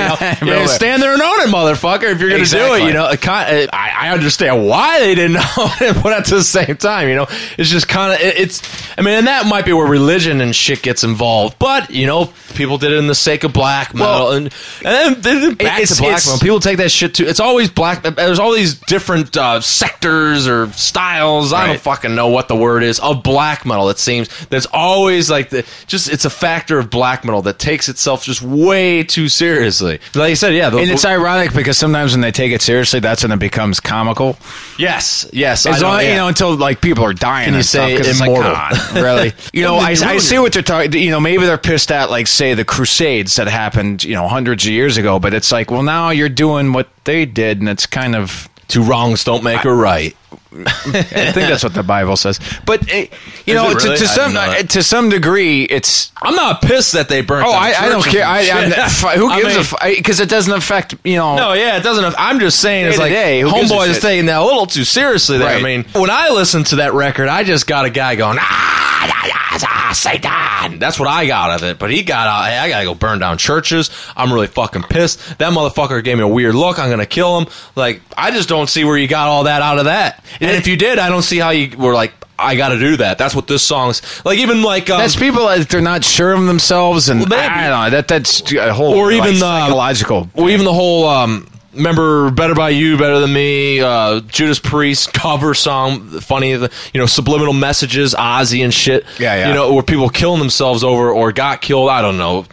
Speaker 2: you know, know, stand there and own it, motherfucker. If you're gonna do it, you know. I, I understand why they didn't own it, but at the same time, you know, it's just kind of it, it's. I mean, and that might be where religion and shit gets involved. But you know, people did it in the sake of black metal,
Speaker 1: Well,
Speaker 2: and and then, then back
Speaker 1: it's-
Speaker 2: to black metal. People take that shit too. It's always black. There's all these different uh, sectors or styles. I don't fucking know what the word is of black metal. It seems there's always like the just it's a factor of black metal that takes itself just way too seriously. Like you said, yeah, the,
Speaker 1: and it's ironic because sometimes when they take it seriously, that's when it becomes comical.
Speaker 2: yes, yes.
Speaker 1: As long,
Speaker 2: know,
Speaker 1: you know, until like people are dying.
Speaker 2: Can you
Speaker 1: stuff,
Speaker 2: say
Speaker 1: it's
Speaker 2: immortal?
Speaker 1: Like, really? You know, I, I see what they're talking. You know, maybe they're pissed at, like, say, the Crusades that happened, you know, hundreds of years ago. But it's like, well, now you're doing what they did, and it's kind of.
Speaker 2: Two wrongs don't make a right.
Speaker 1: I think that's what the Bible says. But eh, you
Speaker 2: Is
Speaker 1: know,
Speaker 2: it
Speaker 1: to,
Speaker 2: really?
Speaker 1: to
Speaker 2: I
Speaker 1: some to some degree, it's
Speaker 2: I'm not pissed that they burnt.
Speaker 1: Oh, I, I don't care. I, f- who
Speaker 2: I
Speaker 1: gives
Speaker 2: mean,
Speaker 1: a because it doesn't affect you know.
Speaker 2: No, yeah, it doesn't. Affect. I'm just saying, it's like
Speaker 1: to day, who gives a
Speaker 2: homeboy is taking that a little too seriously. There, I mean, when I listen to that record, I just got a guy going, ah, ah, Satan. That's what I got of it. But he got out. Hey, I gotta go burn down churches. I'm really fucking pissed. That motherfucker gave me a weird look. I'm gonna kill him. Like, I just don't see where you got all that out of that. And if you did, I don't see how you were like. I got to do that. That's what this song's like. Even like um,
Speaker 1: That's people that they're not sure of themselves, and
Speaker 2: Well.
Speaker 1: I don't know. That that's a whole
Speaker 2: Or
Speaker 1: like,
Speaker 2: even, um,
Speaker 1: psychological.
Speaker 2: Or even the whole um remember better by you better than me uh judas priest cover song funny you know subliminal messages ozzy and shit
Speaker 1: Yeah, yeah.
Speaker 2: you know where people killing themselves over or got killed i don't know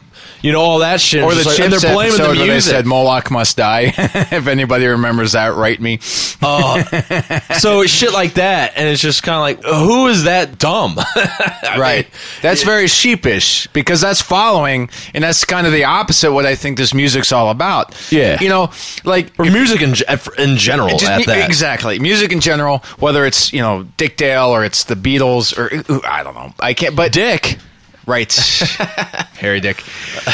Speaker 2: you know all that shit
Speaker 1: or the
Speaker 2: like- and they're blaming the
Speaker 1: where they said Moloch must die. if anybody remembers that, write me.
Speaker 2: Uh, so shit like that and it's just kind of like who is that dumb
Speaker 1: right.
Speaker 2: mean,
Speaker 1: That's very sheepish because that's following, and that's kind of the opposite what I think this music's all about.
Speaker 2: Yeah.
Speaker 1: You know, like
Speaker 2: or music in, in general
Speaker 1: Just
Speaker 2: at that
Speaker 1: Exactly. Music in general, whether it's, you know, Dick Dale or it's the Beatles or I don't know. I can't but Dick. Right. Hairy Dick.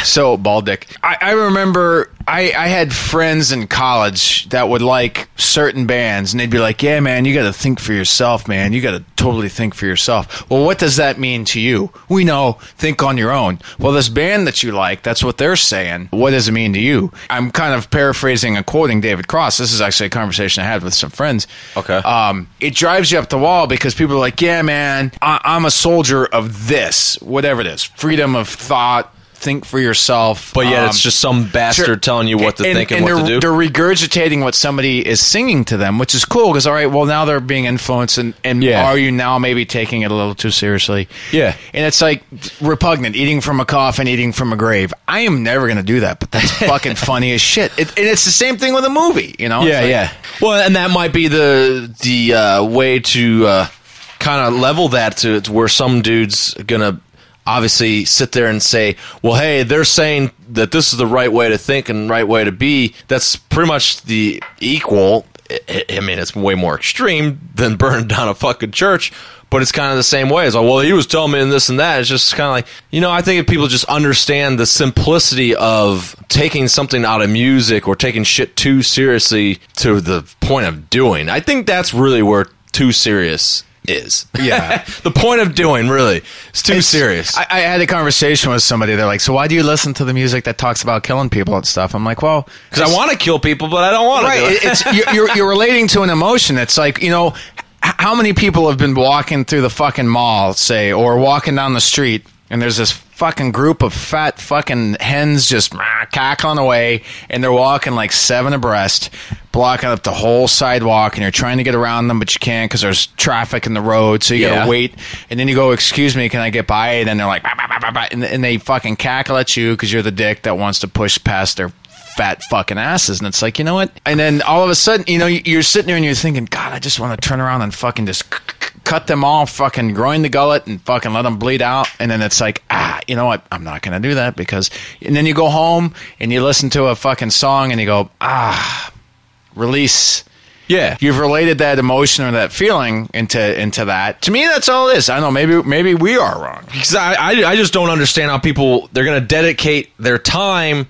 Speaker 1: So bald dick. I, I remember I, I had friends in college that would like certain bands, and they'd be like, "Yeah, man, you got to think for yourself, man. You got to totally think for yourself." Well, what does that mean to you? We know, think on your own. Well, this band that you like, that's what they're saying. What does it mean to you? I'm kind of paraphrasing and quoting David Cross. This is actually a conversation I had with some friends.
Speaker 2: Okay.
Speaker 1: Um, it drives you up the wall because people are like, "Yeah, man, I- I'm a soldier of this, whatever it is, freedom of thought." Think for yourself,
Speaker 2: But yet
Speaker 1: Um,
Speaker 2: it's just some bastard
Speaker 1: Sure.
Speaker 2: telling you what to
Speaker 1: and,
Speaker 2: think and,
Speaker 1: and
Speaker 2: what to do.
Speaker 1: They're regurgitating what somebody is singing to them, which is cool because all right, well now they're being influenced, and, and
Speaker 2: Yeah.
Speaker 1: are you now maybe taking it a little too seriously?
Speaker 2: Yeah.
Speaker 1: and it's like repugnant, eating from a coffin, eating from a grave. I am never going to do that, but that's fucking funny as shit. It, and it's the same thing with a movie, you know?
Speaker 2: Yeah,
Speaker 1: like-
Speaker 2: yeah. Well, and that might be the the uh, way to uh, kind of level that to, to where some dude's gonna obviously sit there and say, "Well, hey, they're saying that this is the right way to think and right way to be." That's pretty much the equal. I, mean, it's way more extreme than burning down a fucking church. But it's kind of the same way. It's like, well, he was telling me this and that. It's just kind of like, you know, I think if people just understand the simplicity of taking something out of music or taking shit too seriously to the point of doing, I think that's really where too serious is.
Speaker 1: Yeah.
Speaker 2: the point of doing, really, is too
Speaker 1: It's-
Speaker 2: serious.
Speaker 1: I, I had a conversation with somebody. They're like, "So why do you listen to the music that talks about killing people and stuff?" I'm like, "Well,
Speaker 2: Because I want to kill people, but I don't want to.
Speaker 1: right
Speaker 2: it.
Speaker 1: it- it's you're, you're, you're relating to an emotion it's like you know how many people have been walking through the fucking mall say or walking down the street and there's this fucking group of fat fucking hens just rah, cackling away and they're walking like seven abreast blocking up the whole sidewalk and you're trying to get around them but you can't because there's traffic in the road so you
Speaker 2: Yeah.
Speaker 1: gotta wait and then you go excuse me can i get by and then they're like bah, bah, bah, and, and they fucking cackle at you because you're the dick that wants to push past their fat fucking asses. And it's like, you know what? And then all of a sudden, you know, you- you're sitting there and you're thinking, God, I just want to turn around and fucking just cut them all, fucking groin the gullet and fucking let them bleed out. And then it's like, ah, you know what? I'm not going to do that because, and then you go home and you listen to a fucking song and you go, ah, release.
Speaker 2: yeah.
Speaker 1: You've related that emotion or that feeling into into that. To me, that's all it is. I don't know. Maybe maybe we are wrong.
Speaker 2: Because I, I, I just don't understand how people they're going to dedicate their time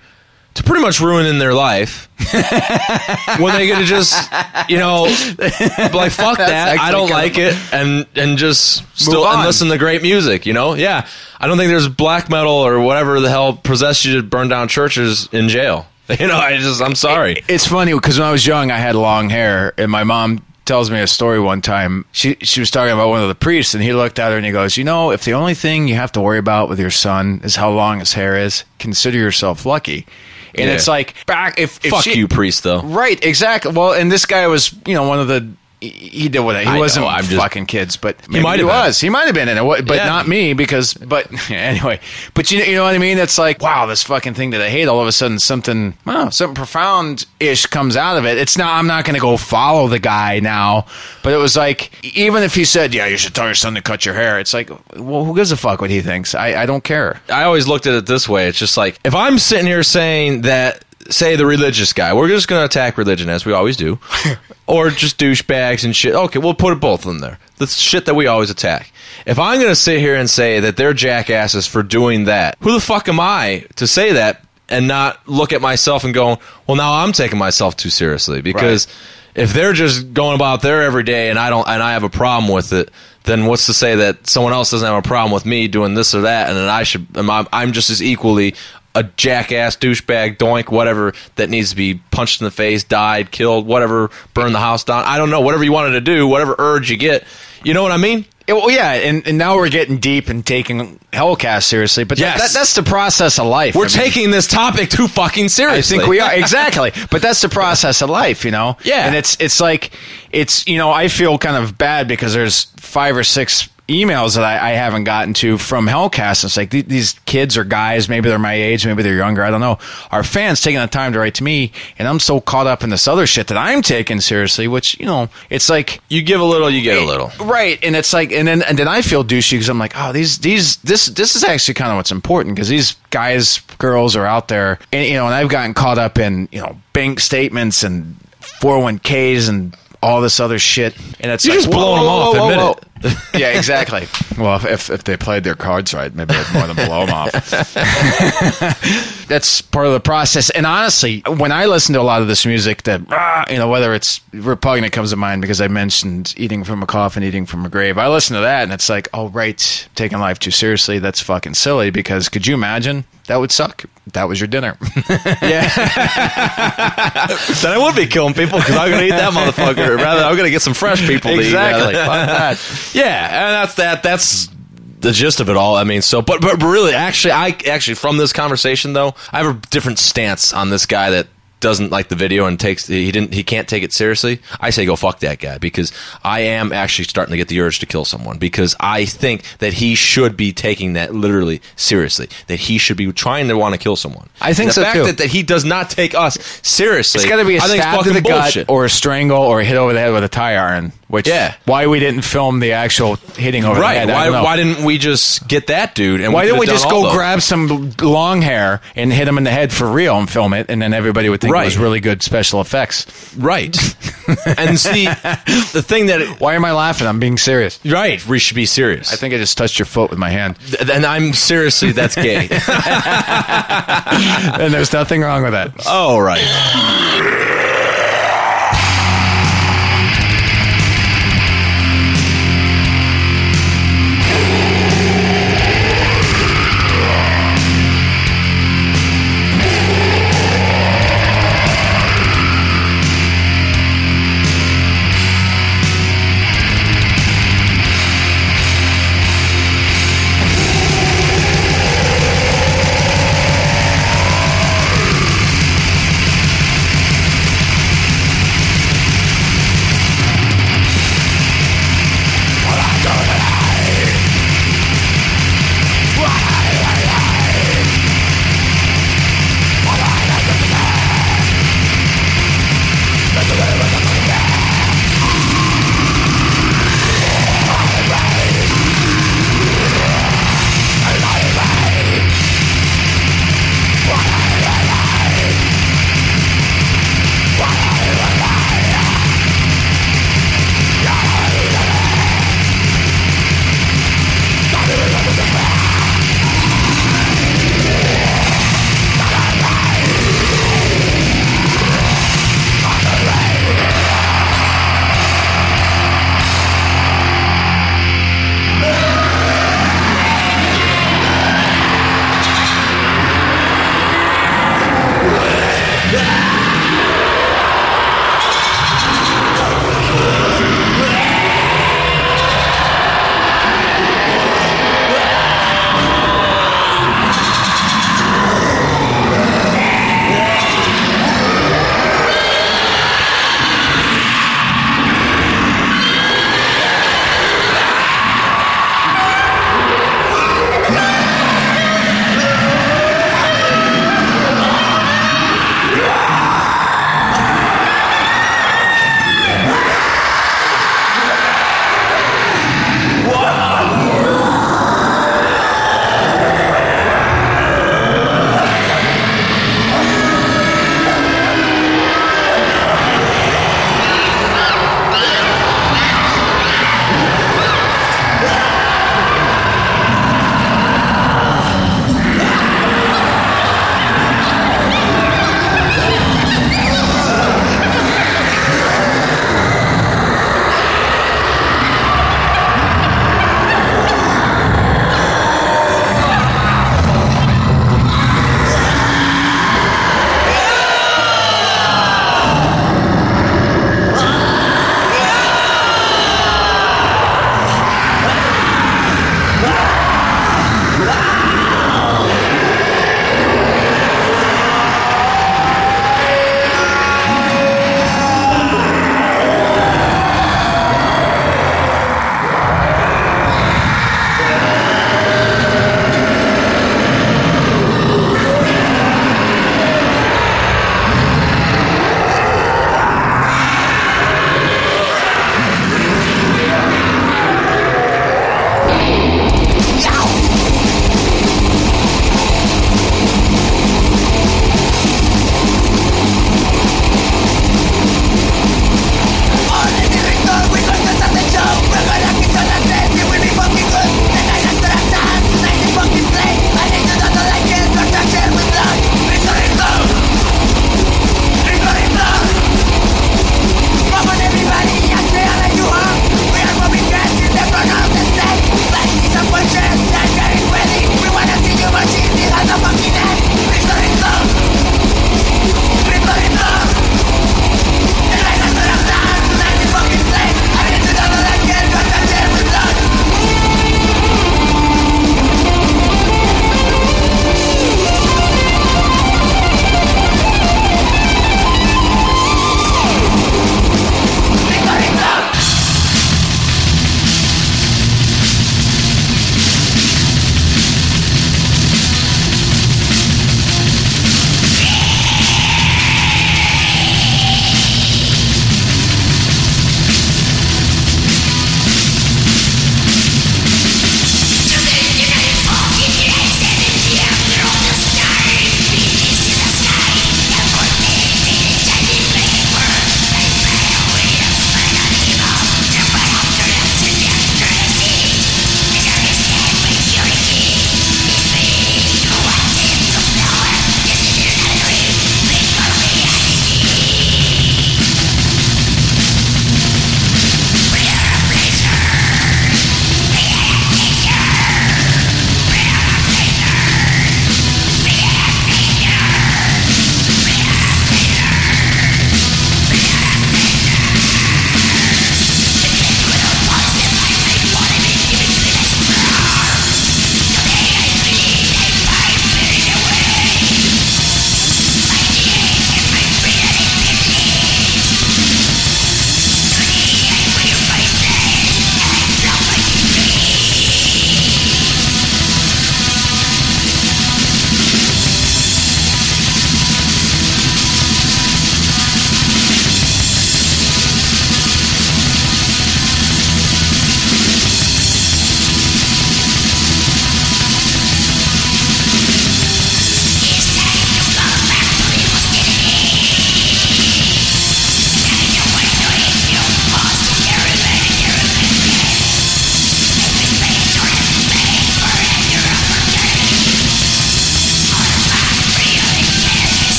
Speaker 2: to pretty much ruining their life. When they get to just you know like fuck that. I don't like it and and just still and listen to great music you know? Yeah. I don't think there's black metal or whatever the hell possessed you to burn down churches in jail. You know I just I'm sorry.
Speaker 1: It's funny because when I was young, I had long hair, and my mom tells me a story one time. She she was talking about one of the priests, and he looked at her and he goes, "You know, if the only thing you have to worry about with your son is how long his hair is, consider yourself lucky." And
Speaker 2: Yeah.
Speaker 1: it's like back if, if
Speaker 2: fuck
Speaker 1: she-
Speaker 2: you priest though
Speaker 1: Right, exactly. Well, and this guy was, you know, one of the. He he did what he
Speaker 2: I
Speaker 1: wasn't
Speaker 2: know, I'm just-
Speaker 1: fucking kids, but maybe
Speaker 2: might
Speaker 1: he
Speaker 2: have been.
Speaker 1: was. He might have been in it, but
Speaker 2: Yeah.
Speaker 1: not me because. But anyway, but you you know what I mean? It's like wow, this fucking thing that I hate. All of a sudden, something wow, something profound ish comes out of it. It's not. I'm not going to go follow the guy now, but it was like even if he said, yeah, you should tell your son to cut your hair. It's like, well, who gives a fuck what he thinks? I I don't care.
Speaker 2: I always looked at it this way. It's just like if I'm sitting here saying that, say the religious guy, we're just going to attack religion as we always do, or just douchebags and shit. Okay, we'll put it both in there. The shit that we always attack. If I'm going to sit here and say that they're jackasses for doing that, who the fuck am I to say that and not look at myself and go, well, now I'm taking myself too seriously because. If they're just going about their every day and I don't and I have a problem with it, then what's to say that someone else doesn't have a problem with me doing this or that, and then I should I'm, I'm just as equally a jackass, douchebag, doink, whatever that needs to be punched in the face, died, killed, whatever, burn the house down. I don't know, whatever you wanted to do, whatever urge you get. You know what I mean?
Speaker 1: Yeah, Well, yeah, and, and now we're getting deep and taking Hellcast seriously, but that-
Speaker 2: Yes.
Speaker 1: that, that's the process of life.
Speaker 2: We're
Speaker 1: I mean,
Speaker 2: taking this topic too fucking
Speaker 1: I think we are exactly, but that's the process of life, you know.
Speaker 2: Yeah.
Speaker 1: and it's it's like it's you know I feel kind of bad because there's five or six emails that I, I haven't gotten to from Hellcast. It's like th- these kids or guys, maybe they're my age, maybe they're younger, I don't know, are fans taking the time to write to me, and I'm so caught up in this other shit that I'm taking seriously, which you know, it's like
Speaker 2: You give a little, you get a little.
Speaker 1: right and it's like and then and then i feel douchey because i'm like oh these these this this is actually kind of what's important because these guys girls are out there and you know and i've gotten caught up in you know bank statements and 401ks and all this other shit and it's
Speaker 2: You're
Speaker 1: like,
Speaker 2: just
Speaker 1: whoa,
Speaker 2: blowing them off,
Speaker 1: whoa,
Speaker 2: admit
Speaker 1: whoa. Yeah, exactly. well, if, if they played their cards right, maybe I'd more than blow them off. That's part of the process. And honestly, when I listen to a lot of this music, that you know, whether it's repugnant comes to mind because I mentioned eating from a coffin, eating from a grave. I listen to that, and it's like, oh right, taking life too seriously. That's fucking silly. Because could you imagine? That would suck. That was your dinner.
Speaker 2: Yeah. then I would be killing people because I'm gonna eat that motherfucker. Rather, I'm gonna get some fresh people. To eat,
Speaker 1: Exactly.
Speaker 2: Rather.
Speaker 1: Fuck that.
Speaker 2: Yeah, and that's that. That's the gist of it all. I mean, so but but really, actually, I actually from this conversation though, I have a different stance on this guy that doesn't like the video and takes he didn't he can't take it seriously. I say go fuck that guy because I am actually starting to get the urge to kill someone because I think that he should be taking that literally seriously. That he should be trying to want to kill someone.
Speaker 1: I think
Speaker 2: And the
Speaker 1: so,
Speaker 2: fact
Speaker 1: too.
Speaker 2: That, that he does not take us seriously.
Speaker 1: It's got to be a
Speaker 2: I
Speaker 1: stab to the
Speaker 2: bullshit.
Speaker 1: gut or a strangle or a hit over the head with a tire iron. Which
Speaker 2: Yeah.
Speaker 1: why we didn't film the actual hitting over the
Speaker 2: Right?
Speaker 1: head? I
Speaker 2: Why, why didn't we just get that dude? And
Speaker 1: Why didn't we just go
Speaker 2: those?
Speaker 1: grab some long hair and hit him in the head for real and film it, and then everybody would think it was really good special effects?
Speaker 2: Right. and see, the thing that it,
Speaker 1: Why am I laughing? I'm being serious.
Speaker 2: right, we should be serious.
Speaker 1: I think I just touched your foot with my hand,
Speaker 2: Th- and I'm seriously that's gay.
Speaker 1: and there's nothing wrong with that.
Speaker 2: oh right.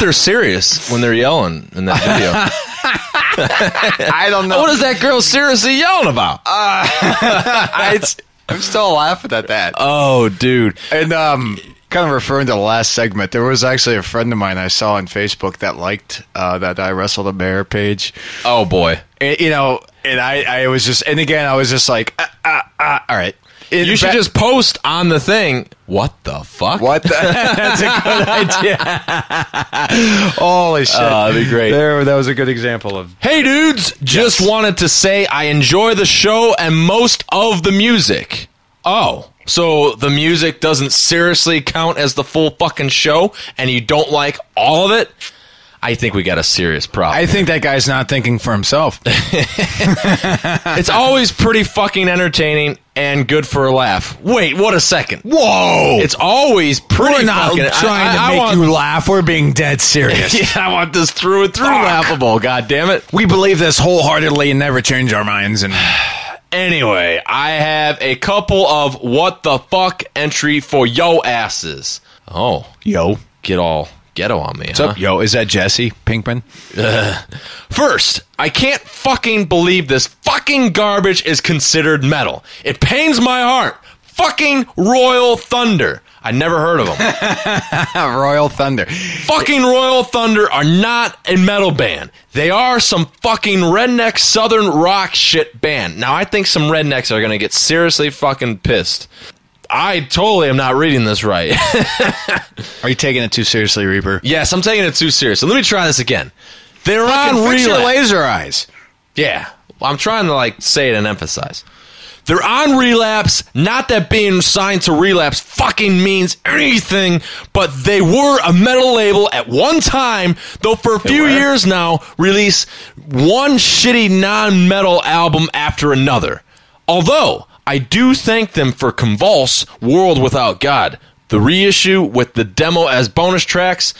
Speaker 2: They're serious when they're yelling in that video.
Speaker 1: I don't know.
Speaker 2: what is that girl seriously yelling about?
Speaker 1: I, I'm still laughing at that.
Speaker 2: oh, dude.
Speaker 1: And um, kind of referring to the last segment, there was actually a friend of mine I saw on Facebook that liked uh, that I wrestled a bear page.
Speaker 2: Oh, boy.
Speaker 1: And, you know, and I, I was just, and again, I was just like, ah, ah, ah, all right. In
Speaker 2: You should
Speaker 1: ba-
Speaker 2: just post on the thing, what the fuck?
Speaker 1: What? The, that's a good idea. Holy shit!
Speaker 2: Oh, that'd be great.
Speaker 1: There, that was a good example of.
Speaker 2: Hey dudes, just wanted to say I enjoy the show and most of the music. Oh, so the music doesn't seriously count as the full fucking show and you don't like all of it? I think we got a serious problem.
Speaker 1: I think that guy's not thinking for himself.
Speaker 2: it's always pretty fucking entertaining and good for a laugh. Wait, what a second.
Speaker 1: Whoa!
Speaker 2: It's always pretty
Speaker 1: We're not
Speaker 2: fucking
Speaker 1: trying
Speaker 2: I-
Speaker 1: to
Speaker 2: I
Speaker 1: make
Speaker 2: want-
Speaker 1: you laugh. We're being dead serious.
Speaker 2: Yeah, I want this through and through laughable, god damn it.
Speaker 1: We believe this wholeheartedly and never change our minds. And
Speaker 2: Anyway, I have a couple of what the fuck entry for yo asses. Oh,
Speaker 1: yo,
Speaker 2: get all ghetto on me,
Speaker 1: what's
Speaker 2: huh?
Speaker 1: up, yo? Is that Jesse Pinkman?
Speaker 2: First, I can't fucking believe this fucking garbage is considered metal. It pains my heart. Fucking Royal Thunder. I never heard of them.
Speaker 1: Royal Thunder.
Speaker 2: fucking Royal Thunder are not a metal band. They are some fucking redneck southern rock shit band. Now I think some rednecks are gonna get seriously fucking pissed. I totally am not reading this right.
Speaker 1: Are you taking it too seriously, Reaper?
Speaker 2: yes, I'm taking it too seriously. Let me try this again. They're
Speaker 1: Fucking
Speaker 2: on
Speaker 1: fix your
Speaker 2: relapse.
Speaker 1: laser eyes.
Speaker 2: Yeah. I'm trying to like say it and emphasize. They're on relapse, not that being signed to relapse fucking means anything, but they were a metal label at one time, though for a few years now, release one shitty non metal album after another. Although, I do thank them for Convulse World Without God, the reissue with the demo as bonus tracks,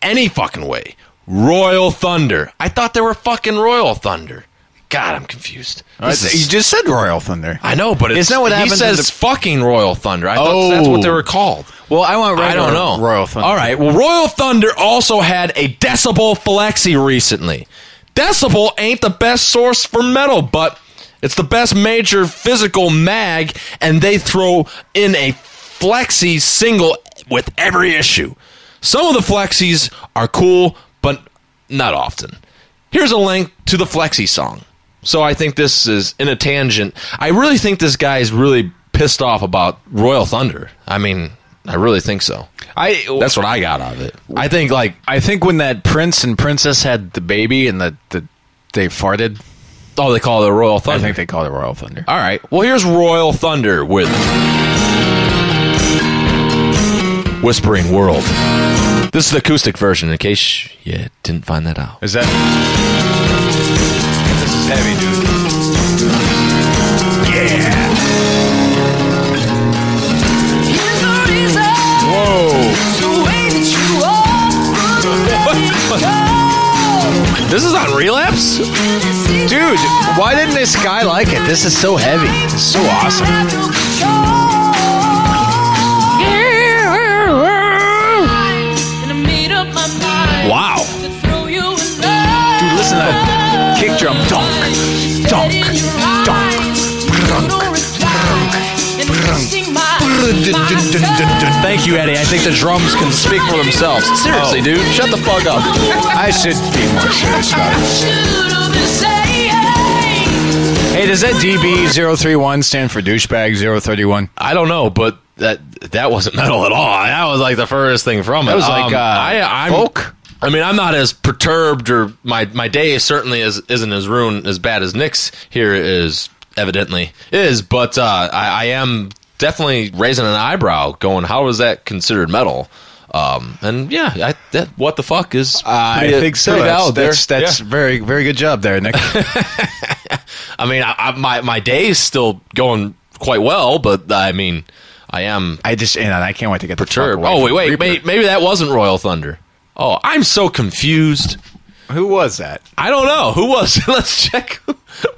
Speaker 2: any fucking way. Royal Thunder. I thought they were fucking Royal Thunder. God, I'm confused. This is-
Speaker 1: you just said Royal Thunder.
Speaker 2: I know, but it's,
Speaker 1: Isn't that what
Speaker 2: he
Speaker 1: happened to
Speaker 2: says
Speaker 1: the-
Speaker 2: fucking Royal Thunder. I thought that's what they
Speaker 1: Oh.
Speaker 2: were called.
Speaker 1: Well, I want.
Speaker 2: I don't know.
Speaker 1: Royal Thunder.
Speaker 2: All right. Well, Royal Thunder also had a Decibel Flexi recently. Decibel ain't the best source for metal, but it's the best major physical mag, and they throw in a Flexi single with every issue. Some of the Flexis are cool, but not often. Here's a link to the Flexi song. So I think this is in a tangent. I really think this guy is really pissed off about Royal Thunder. I mean, I really think so.
Speaker 1: I
Speaker 2: That's what I got out of it. I think like
Speaker 1: I think when that prince and princess had the baby and the, the they farted,
Speaker 2: oh they call it the
Speaker 1: Royal
Speaker 2: Thunder.
Speaker 1: I think they call it Royal Thunder.
Speaker 2: All right. Well, here's Royal Thunder with Whispering World. This is the acoustic version in case you didn't find that out.
Speaker 1: Is that? This is heavy, dude. Yeah. Whoa.
Speaker 2: This is on Relapse?
Speaker 1: Dude, why didn't this guy like it? This is so heavy. This is so awesome.
Speaker 2: Wow.
Speaker 1: Dude, listen to that kick drum. Dunk, dunk, dunk,
Speaker 2: Thank you, Eddie. I think the drums can speak for themselves. Seriously,
Speaker 1: Oh.
Speaker 2: dude. Shut the fuck up.
Speaker 1: I should be more serious about it. Hey, does that DB031 stand for douchebag 031?
Speaker 2: I don't know, but that that wasn't metal at all. That was like the furthest thing from it.
Speaker 1: That was like,
Speaker 2: Um,
Speaker 1: uh,
Speaker 2: I, I'm,
Speaker 1: folk?
Speaker 2: I mean, I'm not as perturbed, or my my day certainly is, isn't as ruined as bad as Nick's here is evidently is. But uh, I, I am definitely raising an eyebrow, going, "How is that considered metal?" Um, and yeah, I, that what the fuck is?
Speaker 1: I think so. That's, that's, that's
Speaker 2: Yeah.
Speaker 1: very, very good job there, Nick.
Speaker 2: I mean, I, I, my my day is still going quite well, but I mean, I am
Speaker 1: I just, and I can't wait to get
Speaker 2: perturbed. Oh wait, wait, maybe, maybe that wasn't Royal Thunder. Oh, I'm so confused.
Speaker 1: Who was that?
Speaker 2: I don't know who was. Let's check.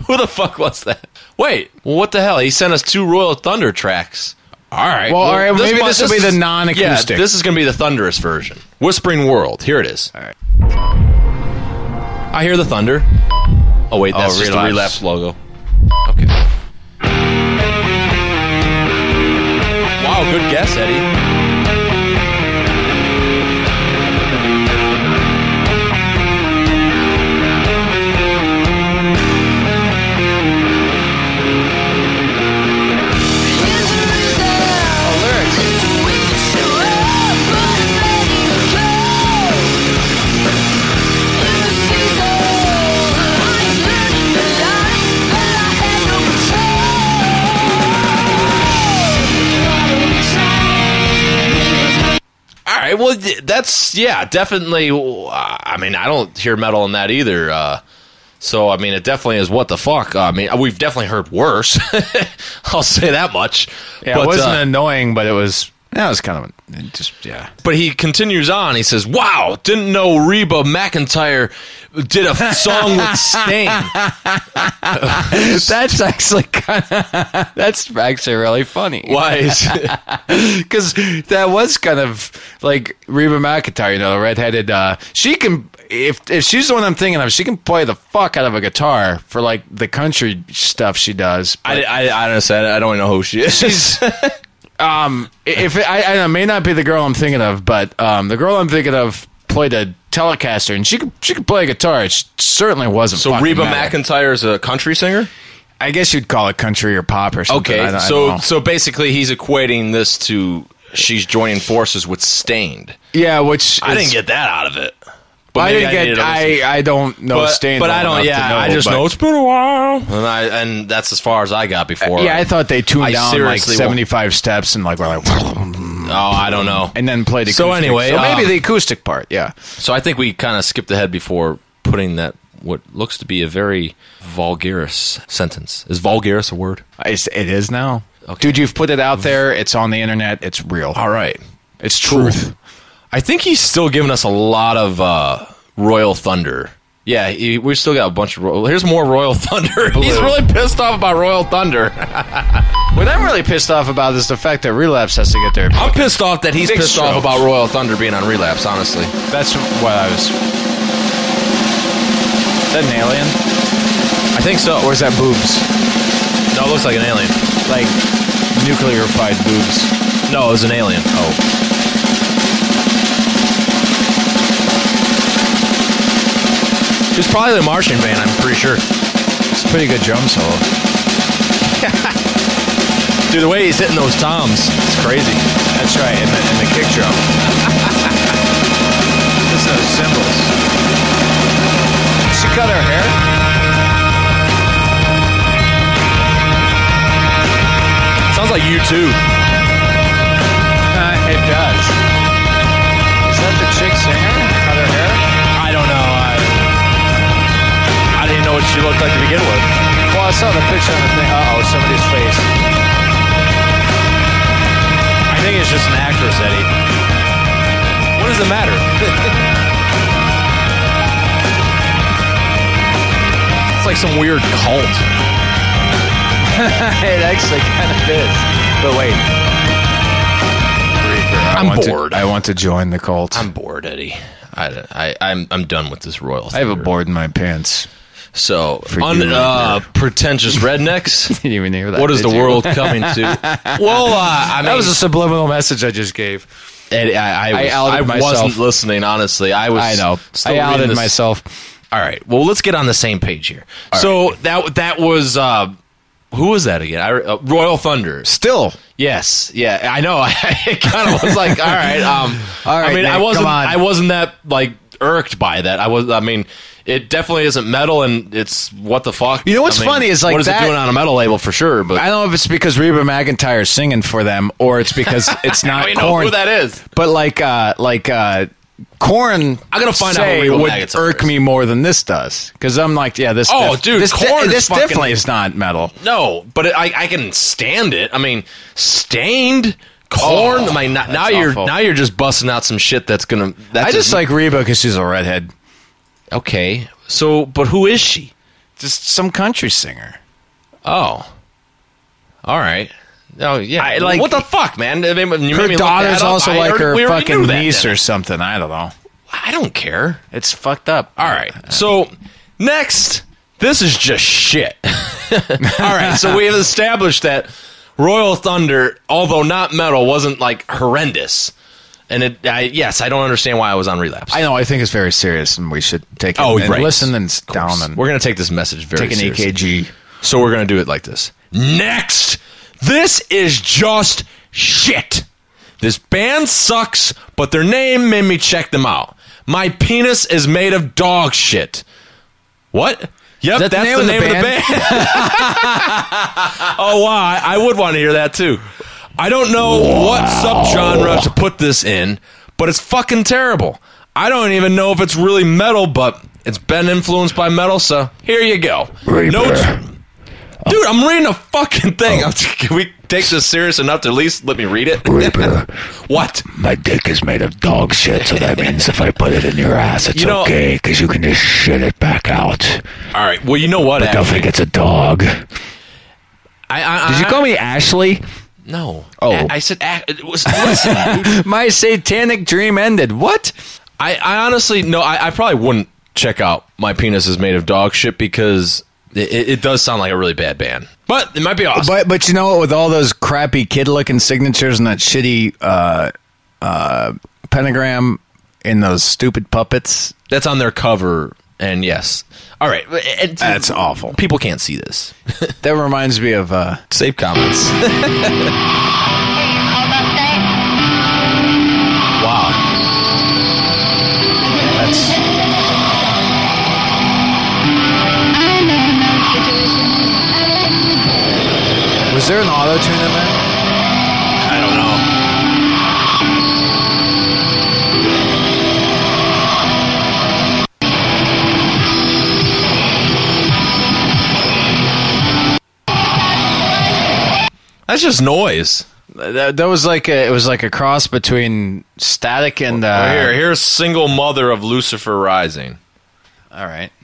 Speaker 2: Who the fuck was that? Wait, well, what the hell? He sent us two Royal Thunder tracks. All right.
Speaker 1: Well, all right, maybe
Speaker 2: one-
Speaker 1: this will be the non-acoustic.
Speaker 2: Yeah, this is going to be the thunderous version. Whispering World. Here it is.
Speaker 1: All right.
Speaker 2: I hear the thunder. Oh wait, oh, that's
Speaker 1: Oh,
Speaker 2: just the
Speaker 1: relapse
Speaker 2: logo. Okay. Wow, good guess, Eddie. Right, well, that's yeah, definitely. uh, I mean, I don't hear metal in that either. Uh, so, I mean, it definitely is what the fuck. I mean, we've definitely heard worse. I'll say that much.
Speaker 1: Yeah,
Speaker 2: but,
Speaker 1: it wasn't
Speaker 2: uh,
Speaker 1: annoying, but it was. That was kind of it just yeah.
Speaker 2: but he continues on. He says, "Wow, didn't know Reba McEntire did a song with Staind."
Speaker 1: That's actually kind of that's actually really funny.
Speaker 2: Why? Is,
Speaker 1: Because that was kind of like Reba McEntire, you know, the redheaded. Uh, she can, if if she's the one I'm thinking of, she can play the fuck out of a guitar for like the country stuff she does.
Speaker 2: I, I, I honestly, I don't know who she is.
Speaker 1: She's um, if it, I, I may not be the girl I'm thinking of, but um, the girl I'm thinking of played a Telecaster, and she could she could play a guitar. It certainly wasn't.
Speaker 2: so Reba
Speaker 1: metal.
Speaker 2: McEntire is a country singer.
Speaker 1: I guess you'd call it country or pop or something.
Speaker 2: Okay,
Speaker 1: don't- I
Speaker 2: so
Speaker 1: don't know.
Speaker 2: so basically, he's equating this to she's joining forces with Staind.
Speaker 1: yeah, which
Speaker 2: I
Speaker 1: is-
Speaker 2: didn't get that out of it. But
Speaker 1: I didn't
Speaker 2: needed
Speaker 1: get.
Speaker 2: to.
Speaker 1: I I don't know
Speaker 2: but,
Speaker 1: Staind,
Speaker 2: but I don't. Yeah,
Speaker 1: know,
Speaker 2: I just
Speaker 1: but-
Speaker 2: know it's been a while, and I and that's as far as I got before.
Speaker 1: Yeah, I thought they tuned
Speaker 2: I
Speaker 1: down like 75 steps and like were like,
Speaker 2: Oh, I don't know.
Speaker 1: and then played.
Speaker 2: So anyway,
Speaker 1: so maybe
Speaker 2: um,
Speaker 1: the acoustic part. Yeah,
Speaker 2: So I think we kind of skipped ahead before putting that what looks to be a very vulgaris sentence. Is vulgaris a word?
Speaker 1: It's, it is now.
Speaker 2: Okay.
Speaker 1: Dude, you've put it out there. It's on the internet. It's real.
Speaker 2: All right.
Speaker 1: It's truth.
Speaker 2: I think he's still giving us a lot of uh, Royal Thunder. Yeah, he, we still got a bunch of. Royal, here's more Royal Thunder. He's really pissed off about Royal Thunder.
Speaker 1: What I'm really pissed off about is the fact that Relapse has to get there.
Speaker 2: I'm pissed off that he's
Speaker 1: Big
Speaker 2: pissed off about Royal Thunder being on relapse. Honestly,
Speaker 1: That's what I was. Is that an alien?
Speaker 2: I think so.
Speaker 1: Or is that boobs?
Speaker 2: no, it looks like an alien.
Speaker 1: Like nuclearified boobs.
Speaker 2: No, it was an alien. Oh, it's probably the Martian band. I'm pretty sure.
Speaker 1: It's a pretty good drum solo.
Speaker 2: Dude, the way he's hitting those toms, it's crazy.
Speaker 1: That's right, and the, and the kick drum. Just those cymbals. She cut her hair.
Speaker 2: Sounds like you too.
Speaker 1: Uh, it does.
Speaker 2: Know what she looked like to begin with.
Speaker 1: Well, I saw the picture on the thing. Uh oh, somebody's face.
Speaker 2: I think it's just an actress, Eddie. What does it matter? it's like some weird cult.
Speaker 1: it actually kind of is. But wait. I
Speaker 2: I'm
Speaker 1: want to-
Speaker 2: bored.
Speaker 1: I want to join the cult.
Speaker 2: I'm bored, Eddie. I, I, I'm, I'm done with this royal.
Speaker 1: I have a board in my pants.
Speaker 2: So,
Speaker 1: For
Speaker 2: un, uh, pretentious rednecks.
Speaker 1: Didn't even hear that.
Speaker 2: what is the
Speaker 1: you?
Speaker 2: world coming to? Well, uh, I mean,
Speaker 1: That was a subliminal message I just gave.
Speaker 2: I, I, was,
Speaker 1: I
Speaker 2: I wasn't listening. Honestly, I was.
Speaker 1: I know. I outed
Speaker 2: this-
Speaker 1: myself.
Speaker 2: All right. Well, let's get on the same page here. so that that was uh, who was that again? I, uh, Royal Thunder.
Speaker 1: Still.
Speaker 2: Yes. Yeah. I know. I kind of was like, all right. Um,
Speaker 1: All right,
Speaker 2: I mean, I wasn't. I wasn't that like irked by that. I was. I mean. It definitely isn't metal, and it's what the fuck.
Speaker 1: You know what's
Speaker 2: I mean,
Speaker 1: funny is, like,
Speaker 2: what is
Speaker 1: that-
Speaker 2: it doing on a metal label for sure? But
Speaker 1: I don't know if it's because Reba McEntire is singing for them or it's because it's not
Speaker 2: don't even know
Speaker 1: Korn.
Speaker 2: who that is.
Speaker 1: But like, uh, like, uh, Korn.
Speaker 2: I'm gonna find out who
Speaker 1: would
Speaker 2: McIntyre
Speaker 1: irk
Speaker 2: is.
Speaker 1: me more than this does because I'm like, yeah, this.
Speaker 2: Oh,
Speaker 1: def-
Speaker 2: dude,
Speaker 1: this,
Speaker 2: Korn is
Speaker 1: this
Speaker 2: fucking-
Speaker 1: definitely is not metal.
Speaker 2: No, but it, I, I can stand it. I mean, Staind Korn.
Speaker 1: Oh,
Speaker 2: I mean, now, now you're now you're just busting out some shit that's gonna. That's
Speaker 1: I just like Reba because she's a redhead,
Speaker 2: okay. So, but who is she?
Speaker 1: just some country singer.
Speaker 2: Oh, all right. Oh yeah,
Speaker 1: I, like-
Speaker 2: what the fuck, man? Made you
Speaker 1: Her
Speaker 2: look
Speaker 1: daughter's also
Speaker 2: I
Speaker 1: like
Speaker 2: already-
Speaker 1: her fucking niece
Speaker 2: didn't
Speaker 1: or something. I don't know.
Speaker 2: I don't care.
Speaker 1: It's fucked up.
Speaker 2: All right. Uh, so next, this is just shit. All right. So we have established that Royal Thunder, although not metal, wasn't like horrendous. And it, I, yes, I don't understand why I was on relapse.
Speaker 1: I know. I think it's very serious, and we should take it
Speaker 2: Oh,
Speaker 1: and
Speaker 2: right.
Speaker 1: listen and down and
Speaker 2: We're gonna take this message very seriously.
Speaker 1: take an
Speaker 2: seriously.
Speaker 1: EKG.
Speaker 2: So we're gonna do it like this. Next, this is just shit. This band sucks, but their name made me check them out. My penis is made of dog shit. What? Yep,
Speaker 1: that the
Speaker 2: that's
Speaker 1: name
Speaker 2: the
Speaker 1: of the
Speaker 2: name of the
Speaker 1: band?
Speaker 2: band. oh wow, I, I would want to hear that too. I don't know what subgenre to put this in, but it's fucking terrible. I don't even know if it's really metal, but it's been influenced by metal, so here you go. No, dude, I'm reading a fucking thing. Oh. Can we take this serious enough to at least let me read it?
Speaker 4: Reaper,
Speaker 2: what?
Speaker 4: my dick is made of dog shit, so that means if I put it in your ass, it's
Speaker 2: You know-
Speaker 4: okay, because you can just shit it back out.
Speaker 2: All right. Well, you know what?
Speaker 4: But don't think it's a dog.
Speaker 2: I, I,
Speaker 1: Did you call me Ashley?
Speaker 2: No.
Speaker 1: Oh.
Speaker 2: I, I said. a- It was, listen.
Speaker 1: My satanic dream ended. What?
Speaker 2: I, I honestly no. I, I probably wouldn't check out my penis is made of dog shit because it, it, it does sound like a really bad band, but it might be awesome.
Speaker 1: But but you know what? With all those crappy kid looking signatures and that shitty uh, uh, pentagram in those stupid puppets,
Speaker 2: That's on their cover, and yes. All right, and-
Speaker 1: That's awful.
Speaker 2: People can't see this.
Speaker 1: that reminds me of. Uh,
Speaker 2: Save comments. wow.
Speaker 1: that's was there an auto tune in there?
Speaker 2: That's just noise.
Speaker 1: That, that was like a, it was like a cross between static and. Uh,
Speaker 2: here, here's single mother of Lucifer Rising.
Speaker 1: All right.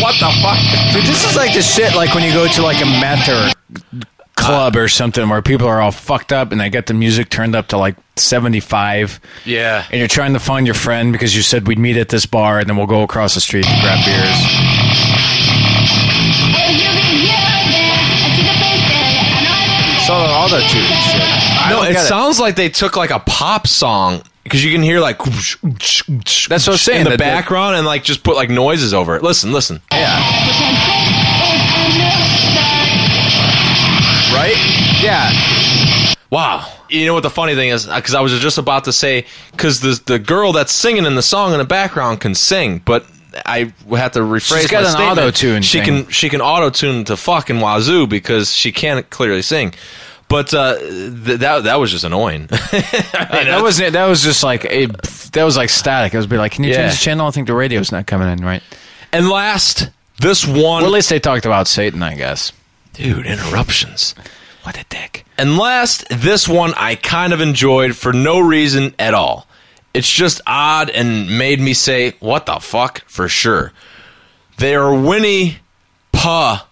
Speaker 2: What the fuck?
Speaker 1: Dude, this is like the shit like when you go to like a meth or club or something where people are all fucked up and they get the music turned up to like 75
Speaker 2: Yeah.
Speaker 1: and you're trying to find your friend because you said we'd meet at this bar and then we'll go across the street to grab beers. So all the two shit. I
Speaker 2: No,
Speaker 1: don't
Speaker 2: it
Speaker 1: get
Speaker 2: sounds like they took like a pop song because you can hear like that's
Speaker 1: That's what I'm saying,
Speaker 2: in the
Speaker 1: that- that-
Speaker 2: background and like just put like noises over it. Listen, listen.
Speaker 1: Yeah. Right? Yeah.
Speaker 2: Wow. You know what the funny thing is? Because I was just about to say, because the the girl that's singing in the song in the background can sing, but I have to rephrase
Speaker 1: She's got an
Speaker 2: statement.
Speaker 1: auto-tune
Speaker 2: She
Speaker 1: thing.
Speaker 2: can she can auto tune to fucking wazoo because she can't clearly sing. But uh, th- that that was just annoying.
Speaker 1: that was. That was just like a, that was like static. It was be like, can you
Speaker 2: Yeah.
Speaker 1: change the channel? I think the radio's not coming in right.
Speaker 2: and last, this one,
Speaker 1: Well, at least they talked about Satan, I guess.
Speaker 2: Dude, interruptions.
Speaker 1: What a dick.
Speaker 2: And last, this one I kind of enjoyed for no reason at all. It's just odd and made me say, what the fuck, for sure. They are Winny Puhh,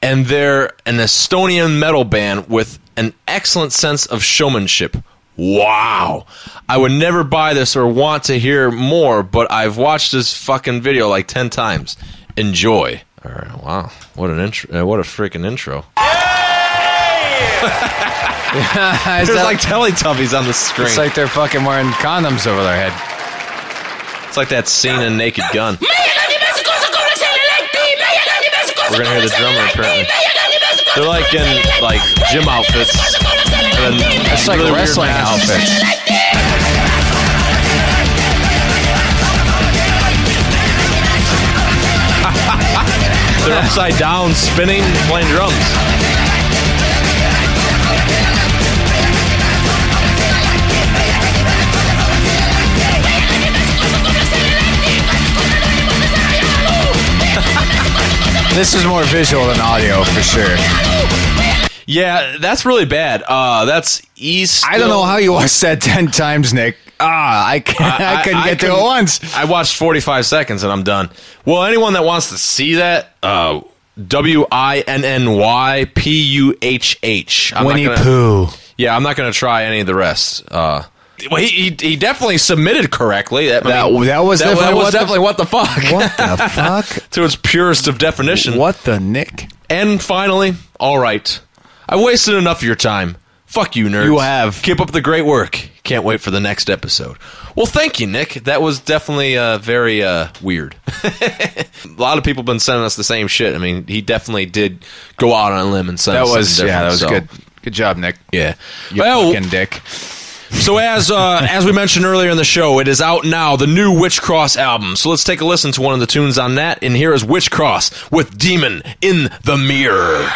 Speaker 2: and they're an Estonian metal band with an excellent sense of showmanship. Wow. I would never buy this or want to hear more, but I've watched this fucking video like 10 times. Enjoy. All right, wow. What an intro. Uh, what a freaking intro.
Speaker 1: it's,
Speaker 2: There's like Teletubbies on the screen.
Speaker 1: it's like they're fucking wearing condoms over their head.
Speaker 2: It's like that scene in Naked Gun. We're gonna hear the drummer apparently. They're like in like gym outfits. And then
Speaker 1: It's like
Speaker 2: really
Speaker 1: wrestling
Speaker 2: masks.
Speaker 1: outfits.
Speaker 2: They're upside down, spinning, playing drums.
Speaker 1: This is more visual than audio for sure.
Speaker 2: Yeah, that's really bad. Uh, that's East.
Speaker 1: I don't know how you watched that ten times, Nick. Ah, I, can't, I, couldn't get to it once.
Speaker 2: I watched 45 seconds and I'm done. Well, anyone that wants to see that, uh, W I N N Y P U H H. I'm not
Speaker 1: Winnie
Speaker 2: gonna-
Speaker 1: Pooh.
Speaker 2: Yeah, I'm not going to try any of the rest. Uh, well, he, he he definitely submitted correctly. That,
Speaker 1: That-
Speaker 2: mean,
Speaker 1: that was
Speaker 2: that,
Speaker 1: definitely
Speaker 2: was
Speaker 1: what the-
Speaker 2: definitely what the fuck.
Speaker 1: What the fuck?
Speaker 2: to its purest of definition.
Speaker 1: What the Nick?
Speaker 2: And finally, all right, I wasted enough of your time. Fuck you, nerds.
Speaker 1: You have.
Speaker 2: Keep up the great work. Can't wait for the next episode. Well, thank you, Nick. That was definitely uh, very uh, weird. a lot of people have been sending us the same shit. I mean, he definitely did go out on a limb and send
Speaker 1: That
Speaker 2: us
Speaker 1: was
Speaker 2: something
Speaker 1: yeah, that was
Speaker 2: so-
Speaker 1: good. Good job, Nick.
Speaker 2: Yeah.
Speaker 1: You
Speaker 2: well,
Speaker 1: fucking dick.
Speaker 2: so as uh, as we mentioned earlier in the show, it is out now, the new Witch Cross album. So let's take a listen to one of the tunes on that. And here is Witch Cross with Demon in the Mirror.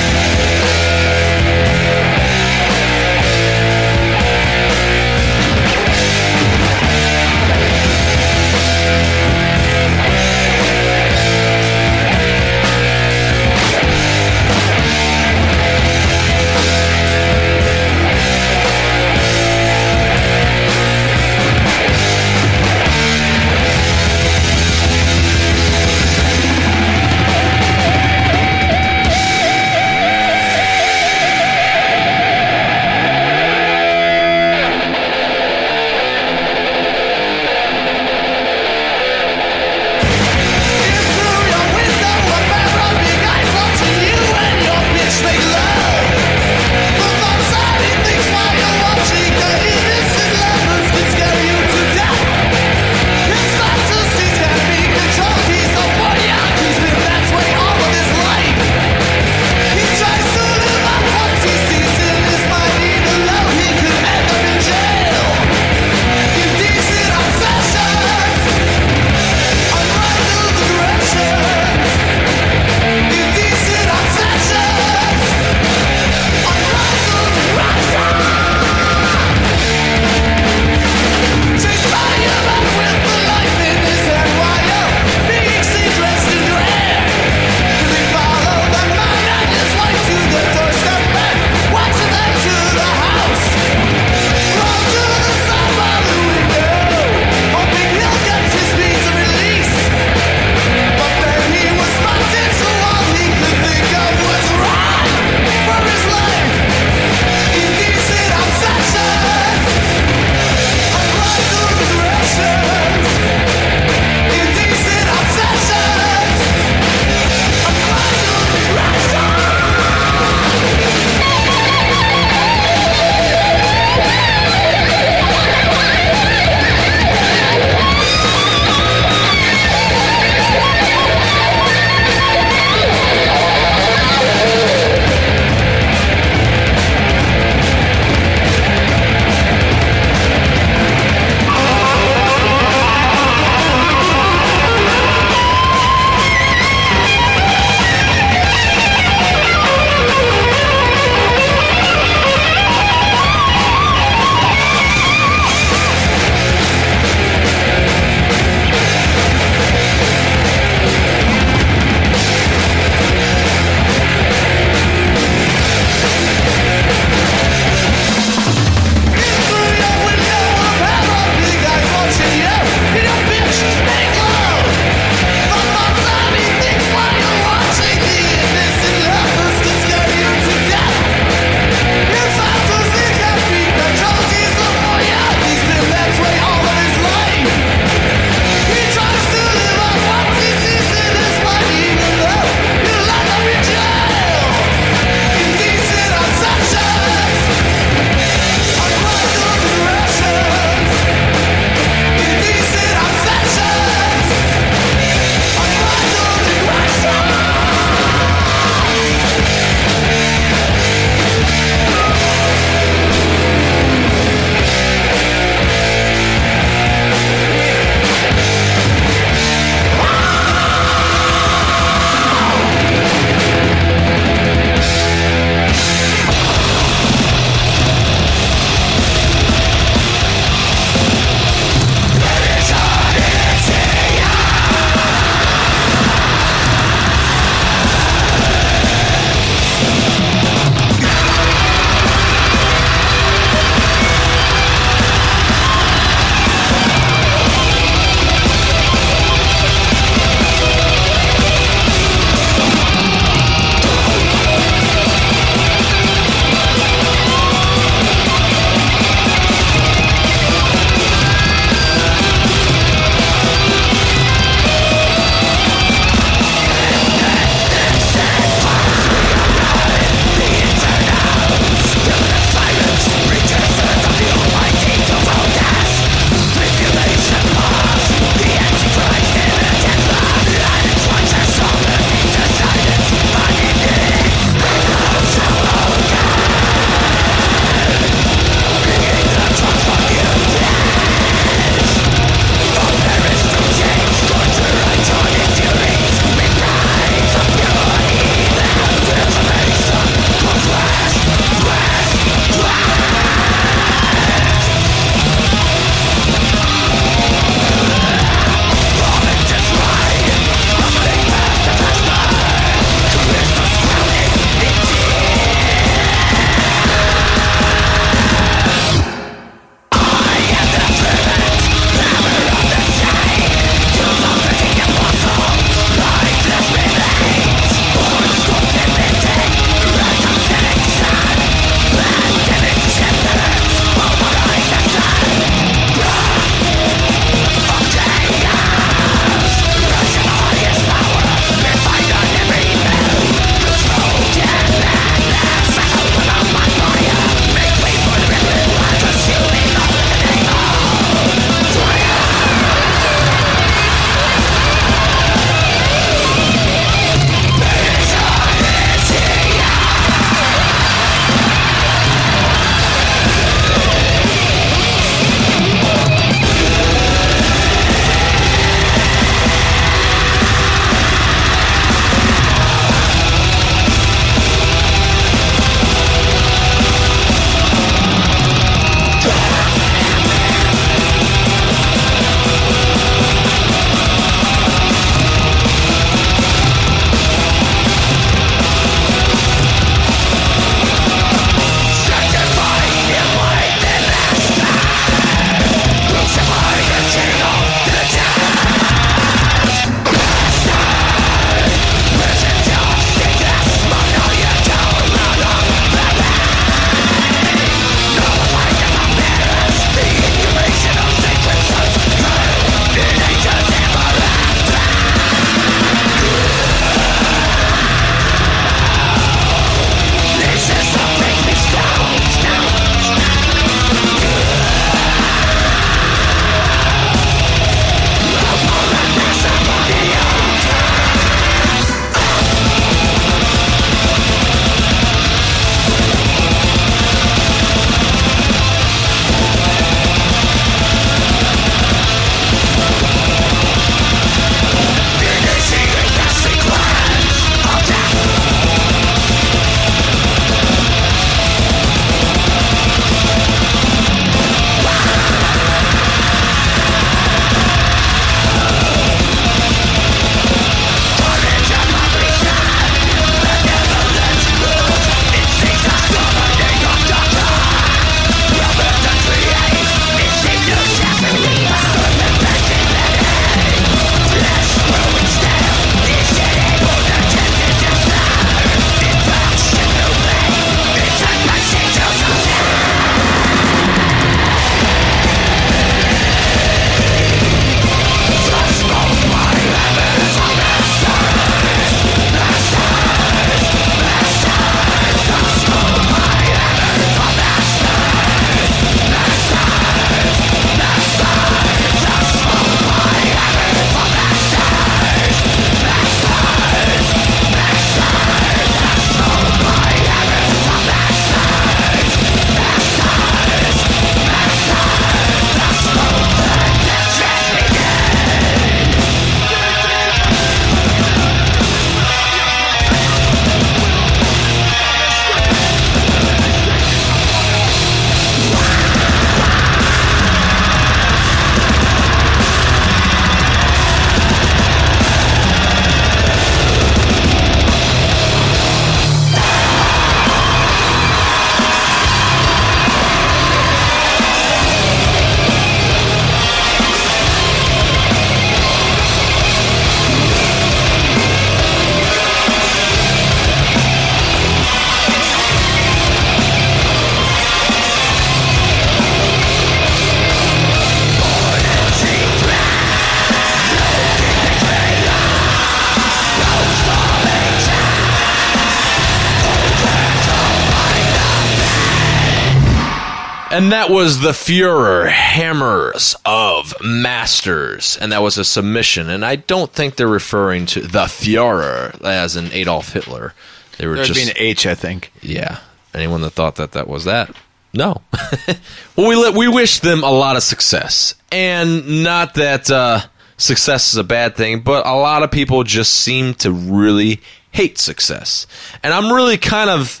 Speaker 2: And that was the Fuhrer Hammers of Masters. And that was a submission. And I don't think they're referring to the Fuhrer as in Adolf Hitler. They were
Speaker 1: There'd
Speaker 2: just.
Speaker 1: be an H, I think.
Speaker 2: Yeah. Anyone that thought that that was that? No. well, we let, we wish them a lot of success, and not that uh, success is a bad thing, but a lot of people just seem to really hate success, and I'm really kind of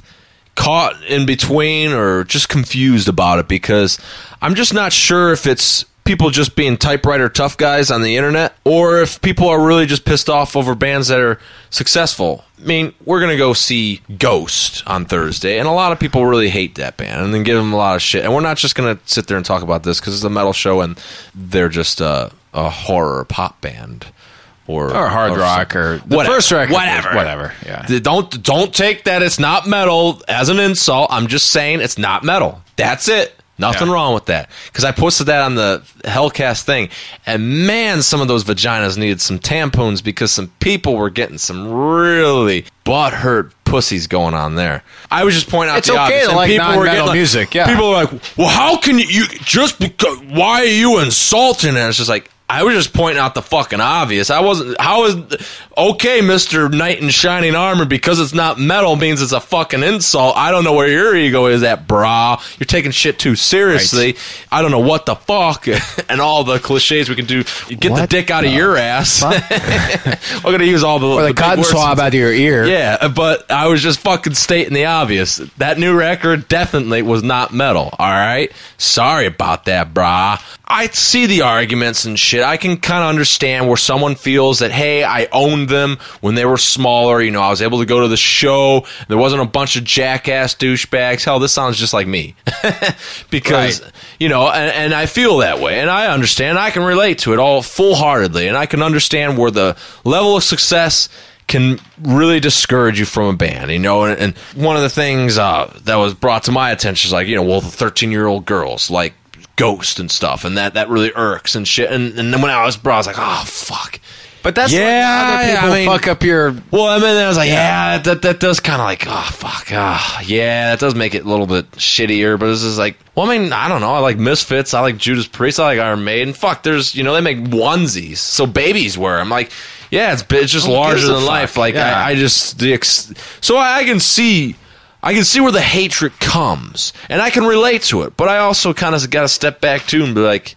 Speaker 2: caught in between or just confused about it because I'm just not sure if it's people just being typewriter tough guys on the internet or if people are really just pissed off over bands that are successful. I mean, we're going to go see Ghost on Thursday, and a lot of people really hate that band and then give them a lot of shit. And we're not just going to sit there and talk about this because it's a metal show and they're just a, a horror pop band. Or,
Speaker 1: Or hard rock, or the
Speaker 2: whatever,
Speaker 1: first record,
Speaker 2: whatever,
Speaker 1: whatever, yeah.
Speaker 2: Don't don't take that it's not metal as an insult. I'm just saying it's not metal. That's it. Nothing
Speaker 1: Yeah.
Speaker 2: wrong with that. Because I posted that on the Hellcast thing, and man, some of those vaginas needed some tampons because some people were getting some really butt hurt pussies going on there. I was just pointing out
Speaker 1: It's
Speaker 2: the
Speaker 1: okay
Speaker 2: obvious,
Speaker 1: to
Speaker 2: and
Speaker 1: like
Speaker 2: people were getting like-
Speaker 1: music, yeah.
Speaker 2: people were like, "Well, how can you, you just because? Why are you insulting?" And it's just like. I was just pointing out the fucking obvious. I wasn't. How is okay, Mister Knight in Shining Armor? Because it's not metal means it's a fucking insult. I don't know where your ego is at, brah. You're taking shit too seriously. I don't know what the fuck and all the cliches we can do. Get the dick out of your ass. We're gonna use all the
Speaker 1: Or the
Speaker 2: big
Speaker 1: cotton swab out of your ear.
Speaker 2: Yeah, but I was just fucking stating the obvious. That new record definitely was not metal, all right? Sorry about that, brah. I see the arguments and shit. I can kind of understand where someone feels that, hey, I owned them when they were smaller. You know, I was able to go to the show. There wasn't a bunch of jackass douchebags. Hell, this sounds just like me. because,
Speaker 1: Right.
Speaker 2: you know, and, and I feel that way. And I understand. I can relate to it all full heartedly. And I can understand where the level of success can really discourage you from a band, you know. And, and one of the things uh, that was brought to my attention is like, you know, well, the thirteen-year-old girls like Ghost and stuff, and that that really irks and shit. And, and then when I was brought, I was like, oh fuck.
Speaker 1: But that's
Speaker 2: Yeah,
Speaker 1: yeah, other
Speaker 2: yeah,
Speaker 1: people
Speaker 2: I mean-
Speaker 1: fuck up your.
Speaker 2: Well, I mean, I was like, yeah, that that does kind of like, oh fuck, ah, yeah, that does make it a little bit shittier. But this is like, well, I mean, I don't know. I like Misfits. I like Judas Priest. I like Iron Maiden. Fuck, there's you know they make onesies, so babies wear. I'm like, yeah, it's it's just larger than
Speaker 1: fuck?
Speaker 2: life. Like
Speaker 1: Yeah.
Speaker 2: I, I just the ex- so I, I can see. I can see where the hatred comes, and I can relate to it. But I also kind of got to step back too and be like,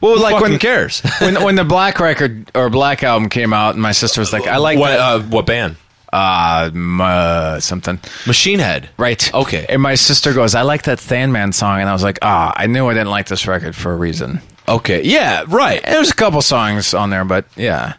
Speaker 1: Well,
Speaker 2: "Who
Speaker 1: like when
Speaker 2: cares?"
Speaker 1: when when the Black record or Black album came out, and my sister was like, "I like
Speaker 2: what
Speaker 1: that,
Speaker 2: uh, what band?
Speaker 1: uh, m- uh, something."
Speaker 2: Machine Head.
Speaker 1: Right.
Speaker 2: Okay.
Speaker 1: And my sister goes, "I like that Sandman song," and I was like, "Ah, I knew I didn't like this record for a reason."
Speaker 2: Okay. Yeah. Right.
Speaker 1: And There's a couple songs on there, but yeah.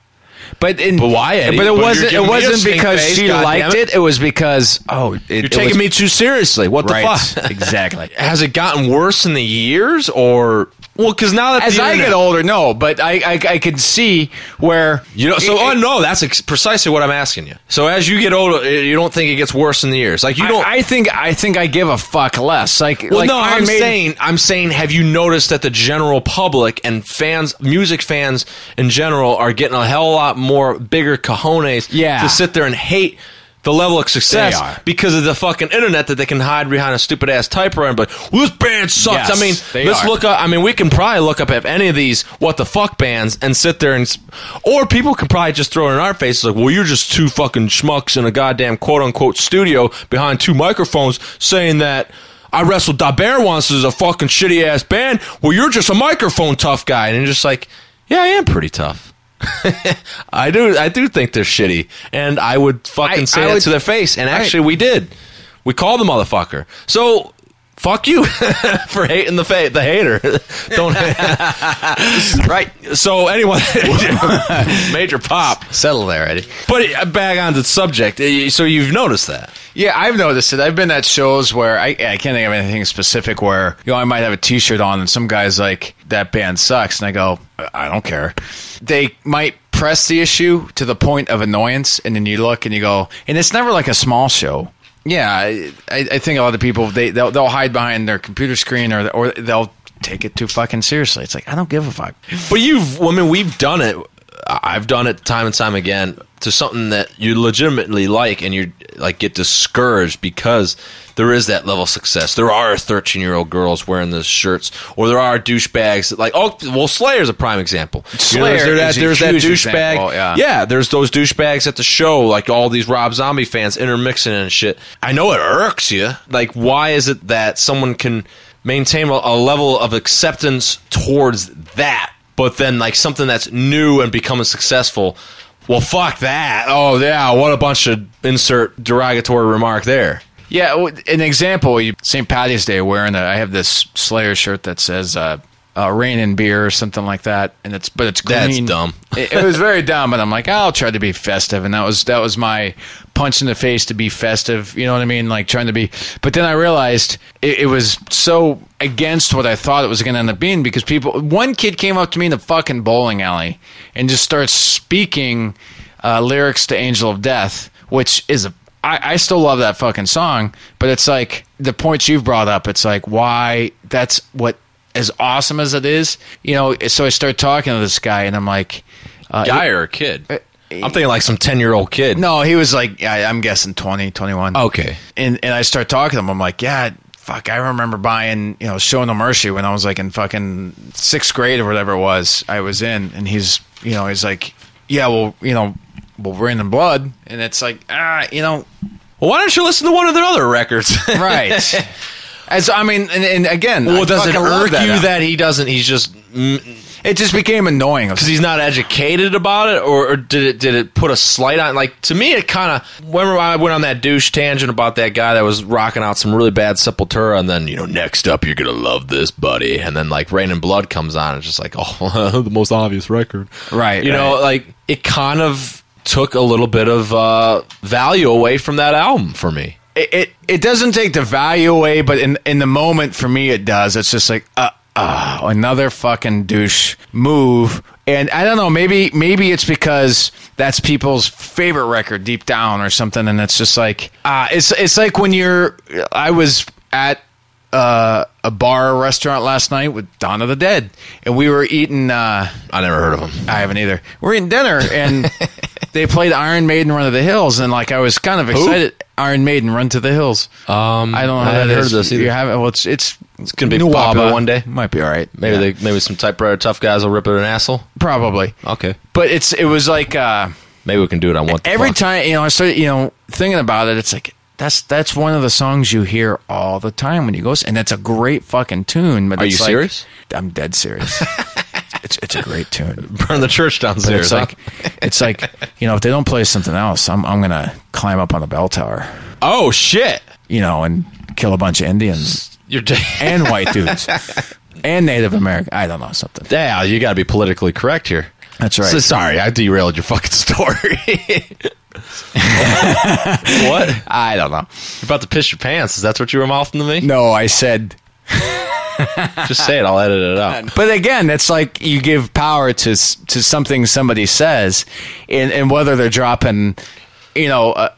Speaker 1: But in,
Speaker 2: But why, Eddie?
Speaker 1: But it
Speaker 2: you're
Speaker 1: wasn't.
Speaker 2: giving
Speaker 1: It
Speaker 2: me a
Speaker 1: wasn't
Speaker 2: stink
Speaker 1: because
Speaker 2: face,
Speaker 1: she
Speaker 2: goddammit.
Speaker 1: liked it. It was because oh, it,
Speaker 2: You're
Speaker 1: it
Speaker 2: taking me too seriously. What the
Speaker 1: right.
Speaker 2: fuck?
Speaker 1: exactly.
Speaker 2: Has it gotten worse in the years, or well? Because now that
Speaker 1: As I
Speaker 2: internet-
Speaker 1: get older, no, but I I, I could see where
Speaker 2: you know. So,
Speaker 1: it-
Speaker 2: oh no, that's ex- precisely what I'm asking you. So, as you get older, you don't think it gets worse in the years. Like you don't.
Speaker 1: I, I think I think I give a fuck less. Like,
Speaker 2: well,
Speaker 1: like
Speaker 2: no, I'm
Speaker 1: Maiden-
Speaker 2: saying, I'm saying, have you noticed that the general public and fans, music fans in general, are getting a hell lot more bigger cojones
Speaker 1: Yeah.
Speaker 2: to sit there and hate the level of success because of the fucking internet that they can hide behind a stupid ass typewriter But well, this band sucks.
Speaker 1: Yes,
Speaker 2: I mean, let's
Speaker 1: are.
Speaker 2: look up. I mean, we can probably look up if any of these what the fuck bands and sit there and, or people can probably just throw it in our faces like, well, you're just two fucking schmucks in a goddamn quote unquote studio behind two microphones saying that. I wrestled Da Bear once as a fucking shitty ass band. Well, you're just a microphone tough guy, and you're just like, yeah, I am pretty tough. I do, I do think they're shitty, and I would fucking
Speaker 1: I-
Speaker 2: say
Speaker 1: I
Speaker 2: that
Speaker 1: would-
Speaker 2: to their face. And actually, we did. We called the motherfucker. So fuck you for hating the fa- the hater. Don't right. So anyway, major pop.
Speaker 1: settle there, Eddie.
Speaker 2: But uh, back on the subject. uh, So you've noticed that.
Speaker 1: Yeah, I've noticed it. I've been at shows where I, I can't think of anything specific where you know I might have a T-shirt on and some guy's like that band sucks, and I go I don't care. They might press the issue to the point of annoyance, and then you look and you go, and it's never like a small show. Yeah, I, I think a lot of people they they'll, they'll hide behind their computer screen or or they'll take it too fucking seriously. It's like I don't give a fuck.
Speaker 2: But you've, we've done it. I've done it time and time again. To something that you legitimately like and you like get discouraged because there is that level of success. There are 13 year old girls wearing those shirts, or there are douchebags that like oh well Slayer's a prime example. You know, there's
Speaker 1: Slayer
Speaker 2: that,
Speaker 1: is a
Speaker 2: there's that douchebag.
Speaker 1: Oh, yeah.
Speaker 2: yeah, there's those douchebags at the show, like all these Rob Zombie fans intermixing and shit. I know it irks you. Like, why is it that someone can maintain a, a level of acceptance towards that, but then like something that's new and becoming successful? Well, fuck that. Oh yeah, what a bunch of insert derogatory remark there.
Speaker 1: Yeah, an example. St. Patty's Day, wearing I have this Slayer shirt that says uh, uh, "Rain and Beer" or something like that, and it's but it's green.
Speaker 2: That's dumb.
Speaker 1: it, it was very dumb, and I'm like, I'll try to be festive, and that was that was my punch in the face to be festive. You know what I mean? Like trying to be. But then I realized it, it was so against what I thought it was going to end up being because people. One kid came up to me in the fucking bowling alley and just starts speaking uh, lyrics to "Angel of Death," which is a I, I still love that fucking song, but it's like the points you've brought up. It's like why that's what as awesome as it is, you know. So I start talking to this guy, and I'm like, uh,
Speaker 2: Guy or a kid? I'm thinking like some 10 year old kid.
Speaker 1: no, he was like, I, I'm guessing 20, 21.
Speaker 2: Okay.
Speaker 1: And and I start talking to him. I'm like, yeah, fuck. I remember buying, you know, Show No Mercy when I was like in fucking sixth grade or whatever it was. I was in, and he's, you know, he's like, yeah, well, you know, well, Reign in Blood, and it's like, ah, you know,
Speaker 2: Well, why don't you listen to one of their other records?
Speaker 1: right. As I mean, and, and again,
Speaker 2: well,
Speaker 1: I
Speaker 2: does it
Speaker 1: fucking love
Speaker 2: irk you
Speaker 1: album.
Speaker 2: that he doesn't? He's just
Speaker 1: it just became annoying?
Speaker 2: because he's not educated about it, or, or did it did it put a slight on? Like to me, it kind of. Remember, I went on that douche tangent about that guy that was rocking out some really bad Sepultura, and then you know, next up, you're gonna love this, buddy, and then like Reign in Blood comes on, and it's just like, oh, the most obvious record,
Speaker 1: Right,
Speaker 2: You know, like it kind of took a little bit of uh, value away from that album for me.
Speaker 1: It, it it doesn't take the value away, but in in the moment for me it does. It's just like uh, uh another fucking douche move. And I don't know, maybe maybe it's because that's people's favorite record deep down or something, and it's just like uh it's it's like when you're I was at uh, a bar or restaurant last night with Dawn of the Dead, and we were eating. Uh,
Speaker 2: I never heard of them.
Speaker 1: I haven't either. We're eating dinner, and they played Iron Maiden Run of the Hills, and like I was kind of excited. Iron Maiden Run to the Hills.
Speaker 2: Um,
Speaker 1: I don't know.
Speaker 2: I
Speaker 1: how
Speaker 2: hadn't heard
Speaker 1: is.
Speaker 2: of this either.
Speaker 1: You haven't. Well, it's it's
Speaker 2: It's gonna be
Speaker 1: new
Speaker 2: popular one day.
Speaker 1: Might be all right.
Speaker 2: Maybe
Speaker 1: Yeah.
Speaker 2: they maybe some typewriter tough guys will rip it an asshole.
Speaker 1: probably.
Speaker 2: Okay,
Speaker 1: But it's it was like uh,
Speaker 2: maybe we can do it on what the
Speaker 1: every
Speaker 2: Fuck.
Speaker 1: time you know I started you know thinking about it. It's like that's that's one of the songs you hear all the time when you go, and that's a great fucking tune. But
Speaker 2: Are
Speaker 1: it's
Speaker 2: you
Speaker 1: like-
Speaker 2: serious?
Speaker 1: I'm dead serious. it's it's a great tune.
Speaker 2: Burn the church
Speaker 1: But
Speaker 2: downstairs.
Speaker 1: it's like it's like you know if they don't play something else, I'm I'm gonna climb up on the bell tower,
Speaker 2: oh shit,
Speaker 1: you know, and kill a bunch of Indians
Speaker 2: you're.
Speaker 1: And white dudes and Native American. I don't know something.
Speaker 2: yeah, you got to be politically correct here.
Speaker 1: That's right.
Speaker 2: So, sorry, I derailed your fucking story. what?
Speaker 1: I don't know.
Speaker 2: You're about to piss your pants. Is that what you were mouthing to me?
Speaker 1: No, I said.
Speaker 2: Just say it. I'll edit it out.
Speaker 1: But again, it's like you give power to to something somebody says, and, and whether they're dropping, you know, uh,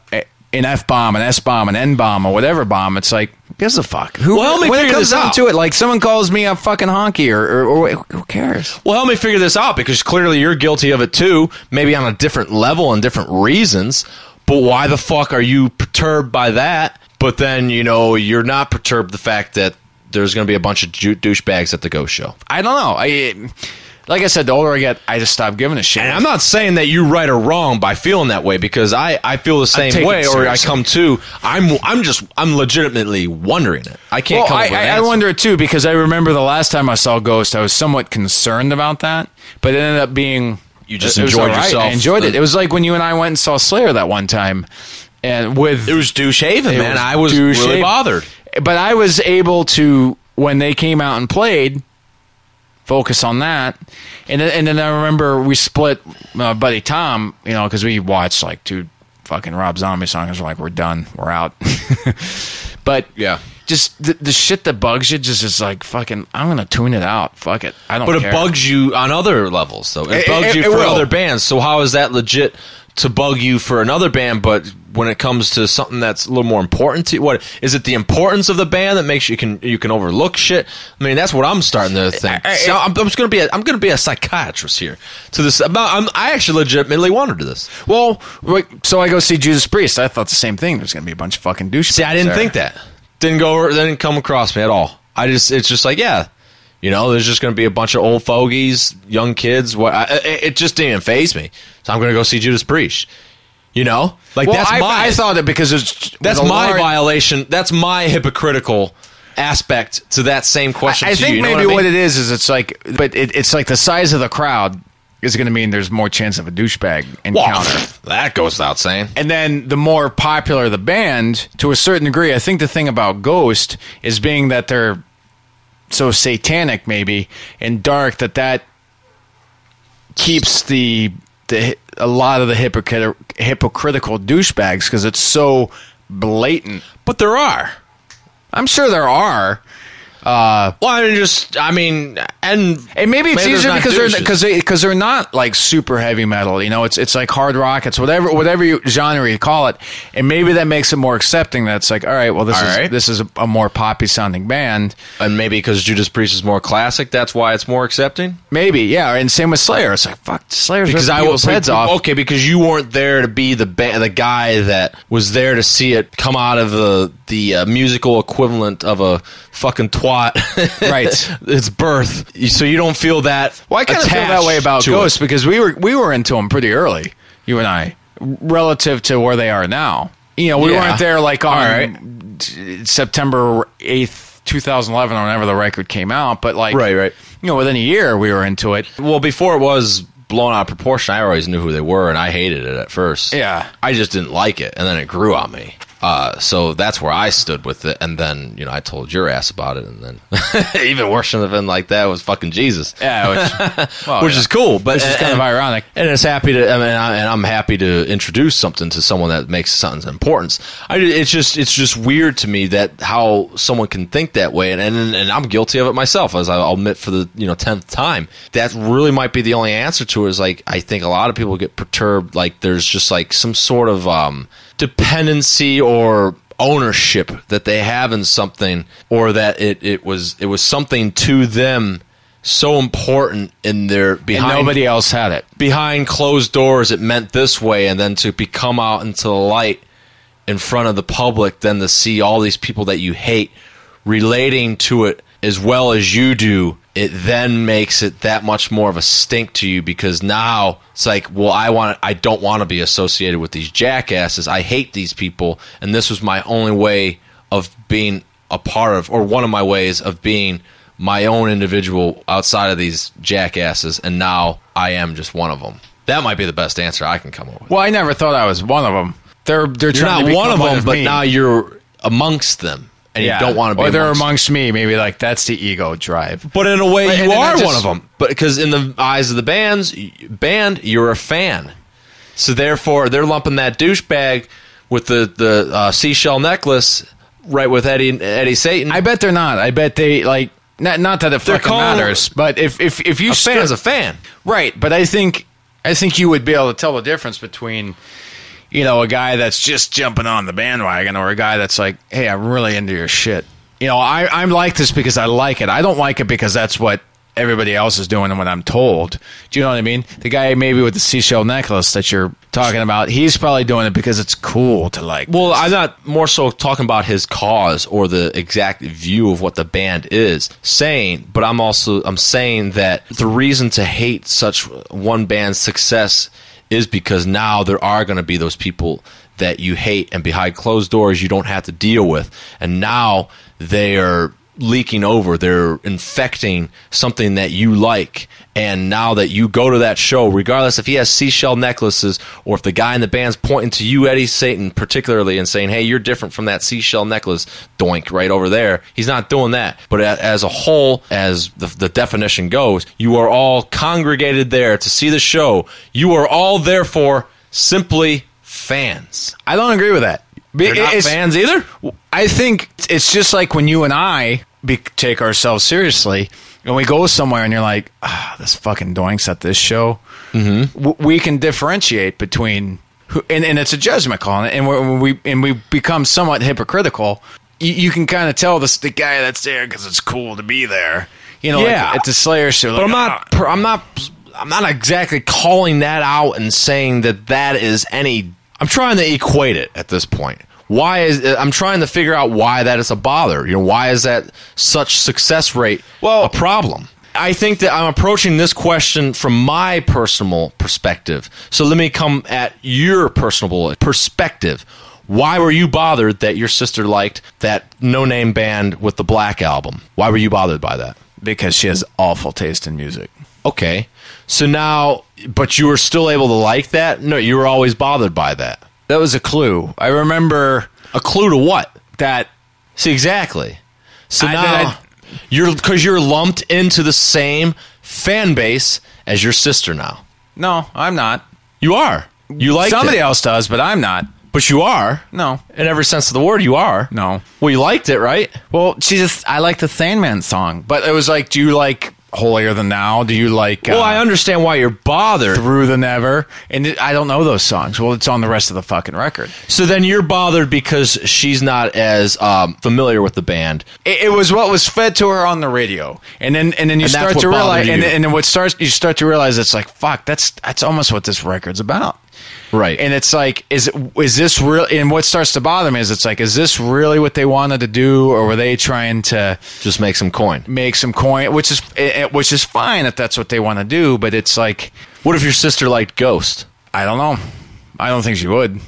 Speaker 1: an f bomb, an s bomb, an n bomb, or whatever bomb. It's like who gives a fuck. Who
Speaker 2: Well, let me
Speaker 1: when it comes
Speaker 2: this
Speaker 1: down
Speaker 2: out.
Speaker 1: to it, like someone calls me a fucking honky, or, or, or who cares?
Speaker 2: Well, help me figure this out because clearly you're guilty of it too, maybe on a different level and different reasons. But why the fuck are you perturbed by that? But then, you know, you're not perturbed the fact that there's going to be a bunch of ju- douchebags at the ghost show.
Speaker 1: I don't know. I like I said, the older I get, I just stop giving a shit.
Speaker 2: And I'm not saying that you're right or wrong by feeling that way because I, I feel the same way or I come to I'm I'm just I'm legitimately wondering it. I can't
Speaker 1: Well,
Speaker 2: come
Speaker 1: I,
Speaker 2: with an
Speaker 1: I, I wonder it too because I remember the last time I saw Ghost, I was somewhat concerned about that, but it ended up being
Speaker 2: You just
Speaker 1: it
Speaker 2: enjoyed
Speaker 1: all right.
Speaker 2: yourself.
Speaker 1: I enjoyed it. It was like when you and I went and saw Slayer that one time, and with
Speaker 2: It was douche haven,
Speaker 1: It
Speaker 2: man.
Speaker 1: was
Speaker 2: I was really bothered.
Speaker 1: But I was able to when they came out and played focus on that and then, and then I remember we split uh, buddy Tom you know because we watched like two fucking Rob Zombie songs we're like we're done we're out but
Speaker 2: Yeah.
Speaker 1: just the, the shit that bugs you just is like fucking I'm gonna tune it out fuck it I don't
Speaker 2: But it bugs you on other levels, though. It,
Speaker 1: It-
Speaker 2: bugs
Speaker 1: it-
Speaker 2: you
Speaker 1: it
Speaker 2: for
Speaker 1: will.
Speaker 2: other bands. So how is that legit to bug you for another band, but when it comes to something that's a little more important to you? What is it? The importance of the band that makes you can you can overlook shit. I mean, that's what I'm starting to think.
Speaker 1: I- I-
Speaker 2: So I'm, I'm just gonna be a, I'm gonna be a psychiatrist here to this. About I'm, I actually legitimately wanted to this.
Speaker 1: Well, wait, so I go see Judas Priest. I thought the same thing. There's going to be a bunch of fucking douchebags.
Speaker 2: See, I didn't
Speaker 1: there.
Speaker 2: think that. Didn't go. over- Didn't come across me at all. I just. It's just like yeah. You know, there's just going to be a bunch of old fogies, young kids. What? I, it, it just didn't even phase me. So I'm going to go see Judas Priest. You know, like
Speaker 1: Well,
Speaker 2: that's
Speaker 1: I,
Speaker 2: my.
Speaker 1: I thought that because it's
Speaker 2: that's my
Speaker 1: large-
Speaker 2: violation. That's my hypocritical aspect to that same question.
Speaker 1: I
Speaker 2: to
Speaker 1: think
Speaker 2: you, you
Speaker 1: maybe
Speaker 2: what, I
Speaker 1: what, it is is it's like, but it, it's like the size of the crowd is going to mean there's more chance of a douchebag
Speaker 2: Well,
Speaker 1: encounter.
Speaker 2: that goes without saying.
Speaker 1: And then the more popular the band, to a certain degree, I think the thing about Ghost is being that they're so satanic, maybe and dark, that that keeps the the a lot of the hypocrit- hypocritical douchebags because it's so blatant.
Speaker 2: But there are.
Speaker 1: I'm sure there are.
Speaker 2: Uh, well, I mean, just I mean, and
Speaker 1: And maybe it's
Speaker 2: there's
Speaker 1: easier because they're because they because they're not like super heavy metal. You know, it's it's like hard rock. It's whatever whatever you, genre you call it. And maybe that makes it more accepting. That's like, all right, well, this
Speaker 2: All
Speaker 1: is
Speaker 2: right.
Speaker 1: this is a, a more poppy sounding band.
Speaker 2: and maybe because Judas Priest is more classic, that's why it's more accepting.
Speaker 1: Maybe, yeah. And same with Slayer. It's like fuck, Slayer
Speaker 2: Because I
Speaker 1: people's heads off.
Speaker 2: Okay, because you weren't there to be the ba- the guy that was there to see it come out of the the uh, musical equivalent of a fucking twat.
Speaker 1: Right.
Speaker 2: its birth. So you don't feel that.
Speaker 1: Well, I kind of feel that way about Ghost
Speaker 2: it.
Speaker 1: because we were we were into them pretty early, you and I, relative to where they are now. You know, we
Speaker 2: Yeah.
Speaker 1: weren't there like on
Speaker 2: right.
Speaker 1: September eighth, two thousand eleven, or whenever the record came out. But like,
Speaker 2: Right, right.
Speaker 1: You know, within a year, we were into it.
Speaker 2: Well, before it was blown out of proportion, I always knew who they were, and I hated it at first.
Speaker 1: Yeah.
Speaker 2: I just didn't like it, and then it grew on me. Uh, so that's where I stood with it, and then you know I told your ass about it, and then even worse than been like that was fucking Jesus,
Speaker 1: Yeah, which, well,
Speaker 2: which
Speaker 1: yeah.
Speaker 2: is cool, but
Speaker 1: it's kind of ironic.
Speaker 2: And it's happy to, I mean, I, and I'm happy to introduce something to someone that makes something's importance. I, it's just, it's just weird to me that how someone can think that way, and and, and I'm guilty of it myself, as I'll admit for the you know tenth time. That really might be the only answer to it. Is like I think a lot of people get perturbed, like there's just like some sort of um, dependency or ownership that they have in something, or that it, it was it was something to them so important in their
Speaker 1: And
Speaker 2: behind
Speaker 1: nobody else had it.
Speaker 2: behind closed doors it meant this way and then to be come out into the light in front of the public then to see all these people that you hate relating to it as well as you do it then makes it that much more of a stink to you because now it's like well i want i don't want to be associated with these jackasses i hate these people and this was my only way of being a part of or one of my ways of being my own individual outside of these jackasses, and now I am just one of them. That might be the best answer I can come up with.
Speaker 1: Well, I never thought I was one of them. They're they're
Speaker 2: You're
Speaker 1: trying
Speaker 2: not one of them, but
Speaker 1: me.
Speaker 2: now you're amongst them, and
Speaker 1: Yeah.
Speaker 2: you don't want to be.
Speaker 1: Or they're
Speaker 2: amongst
Speaker 1: amongst me. Maybe like that's the ego drive.
Speaker 2: But in a way,
Speaker 1: But-
Speaker 2: you are
Speaker 1: just-
Speaker 2: one of them. But because in the eyes of the bands band, you're a fan. So therefore, they're lumping that douchebag with the the uh, seashell necklace right with Eddie Eddie Satan.
Speaker 1: I bet they're not. I bet they like not not that it
Speaker 2: They're
Speaker 1: fucking
Speaker 2: calling-
Speaker 1: matters. But if if if you
Speaker 2: a
Speaker 1: stood-
Speaker 2: fan's a fan.
Speaker 1: Right, but I think I think you would be able to tell the difference between you know a guy that's just jumping on the bandwagon or a guy that's like, "Hey, I'm really into your shit." You know, I I'm like this because I like it. I don't like it because that's what everybody else is doing and what I'm told. Do you know what I mean? The guy maybe with the seashell necklace that you're talking about, he's probably doing it because it's cool to like.
Speaker 2: Well, I'm not more so talking about his cause or the exact view of what the band is saying, but I'm also I'm saying that the reason to hate such one band's success is because now there are going to be those people that you hate and behind closed doors you don't have to deal with, and now they are leaking over. They're infecting something that you like. And now that you go to that show regardless if he has seashell necklaces or if the guy in the band's pointing to you eddie satan particularly and saying hey you're different from that seashell necklace doink right over there. He's not doing that. But as a whole as the, the definition goes you are all congregated there to see the show. You are all therefore simply fans.
Speaker 1: I don't agree with that.
Speaker 2: you're not fans either?
Speaker 1: I think it's just like when you and I be, take ourselves seriously and we go somewhere and you're like, ah, this fucking doinks at this show. Mm-hmm. W- we can differentiate between who, and, and it's a judgment call, and when we and we become somewhat hypocritical, you, you can kind of tell this the guy that's there because it's cool to be there. You know, like
Speaker 2: Yeah.
Speaker 1: at the Slayer show.
Speaker 2: But I'm
Speaker 1: like,
Speaker 2: not. per- I'm not. I'm not exactly calling that out and saying that that is any. I'm trying to equate it at this point. Why is uh, I'm trying to figure out why that is a bother? You know, why is that such success rate
Speaker 1: Well-
Speaker 2: a problem? I think that I'm approaching this question from my personal perspective. So let me come at your personal perspective. Why were you bothered that your sister liked that no name band with the Black album? Why were you bothered by that?
Speaker 1: because she has awful taste in music.
Speaker 2: Okay. So now, but you were still able to like that? No, you were always bothered by that.
Speaker 1: That was a clue. I remember
Speaker 2: A clue to what?
Speaker 1: that.
Speaker 2: See, exactly. So
Speaker 1: I-
Speaker 2: now,
Speaker 1: I-
Speaker 2: you're, because you're lumped into the same fan base as your sister now.
Speaker 1: No, I'm not.
Speaker 2: You are. You like
Speaker 1: Somebody
Speaker 2: it.
Speaker 1: else does, but I'm not.
Speaker 2: But you are.
Speaker 1: No,
Speaker 2: In every sense of the word, you are.
Speaker 1: no.
Speaker 2: Well, you liked it, right?
Speaker 1: Well, she just. I like the Sandman song, but it was like, do you like Holier Than Thou? Do you like?
Speaker 2: Well,
Speaker 1: uh,
Speaker 2: I understand why you're bothered.
Speaker 1: Through the Never, and it, I don't know those songs. Well, it's on the rest of the fucking record.
Speaker 2: So then you're bothered because she's not as um, familiar with the band.
Speaker 1: It, it was what was fed to her on the radio, and then and then you
Speaker 2: And
Speaker 1: start to realize, and, and then what starts you start to realize it's like fuck, that's that's almost what this record's about.
Speaker 2: Right.
Speaker 1: And it's like, is is this real? And what starts to bother me is it's like, is this really what they wanted to do, or were they trying to
Speaker 2: just make some coin.
Speaker 1: make some coin? Which is eh, which is fine if that's what they want to do, but it's like,
Speaker 2: What if your sister liked Ghost?
Speaker 1: I don't know. I don't think she would.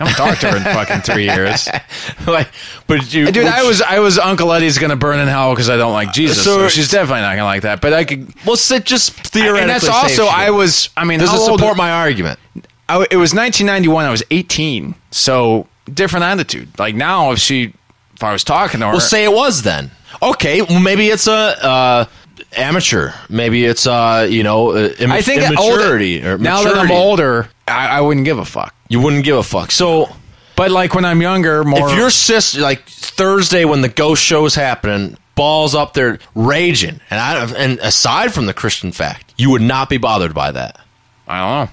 Speaker 1: I haven't talked to her in fucking three years.
Speaker 2: like, but you,
Speaker 1: Dude,
Speaker 2: which-
Speaker 1: I was I was Uncle Eddie's gonna burn in hell because I don't like Jesus.
Speaker 2: So-
Speaker 1: So, she's definitely not gonna like that. But I could.
Speaker 2: Well, sit just theoretically.
Speaker 1: and that's also. I was. I mean,
Speaker 2: Does it
Speaker 1: old-
Speaker 2: support my argument?
Speaker 1: I, it was 1991. I was 18. So different attitude. Like now, if she, if I was talking to her,
Speaker 2: Well, say it was then. Okay, well, maybe it's a uh, amateur. Maybe it's uh, you know, uh, imma-
Speaker 1: think
Speaker 2: immaturity
Speaker 1: older,
Speaker 2: or
Speaker 1: now that I'm older, I, I wouldn't give a fuck.
Speaker 2: you wouldn't give a fuck. So
Speaker 1: But like when I'm younger, more.
Speaker 2: if your sister, like Thursday when the ghost show's happening, balls up there raging, and I and aside from the Christian fact, you would not be bothered by that.
Speaker 1: I don't know.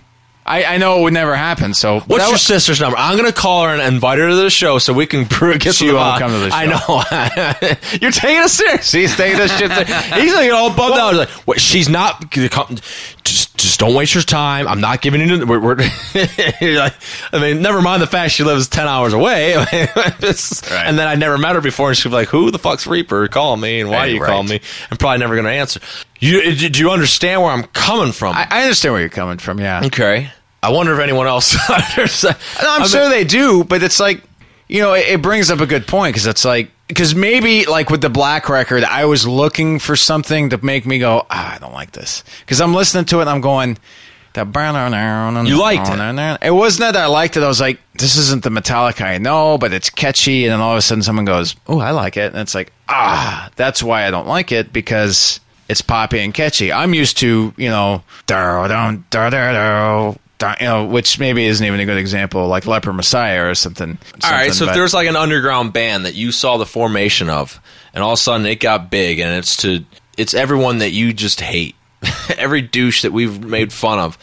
Speaker 1: I, I know it would never happen. So
Speaker 2: What's your
Speaker 1: was-
Speaker 2: sister's number? I'm gonna call her and invite her to the show so we can get
Speaker 1: She won't
Speaker 2: uh,
Speaker 1: come to the
Speaker 2: I know. You're taking us serious. He's taking us shit. serious. He's like all bummed out. He's like, what, she's not. Just, just don't waste your time. I'm not giving you. We're, we're You're like, I mean, never mind the fact she lives ten hours away. It's-
Speaker 1: Right.
Speaker 2: And then I never met her before, and she'd be like, "Who the fuck's Reaper Call me, and why do you
Speaker 1: right.
Speaker 2: call me?" I'm probably never gonna answer. You do you understand where I'm coming from?
Speaker 1: I, I understand where you're coming from. Yeah.
Speaker 2: okay. I wonder if anyone else understands.
Speaker 1: I'm
Speaker 2: I mean-
Speaker 1: sure they do, but it's like, you know, it, it brings up a good point because it's like, because maybe like with the Black record, I was looking for something to make me go, ah, I don't like this. Because I'm listening to it and I'm going, that
Speaker 2: You liked it.
Speaker 1: It wasn't that I liked it. I was like, this isn't the Metallica I know, but it's catchy. And then all of a sudden someone goes, oh, I like it. And it's like, ah, that's why I don't like it because it's poppy and catchy. I'm used to, you know, dar dum dar dar dar, dar, you know, which maybe isn't even a good example, like Leper Messiah or something.
Speaker 2: All right,
Speaker 1: something,
Speaker 2: so if there's like an underground band that you saw the formation of, and all of a sudden it got big, and it's to it's everyone that you just hate, every douche that we've made fun of,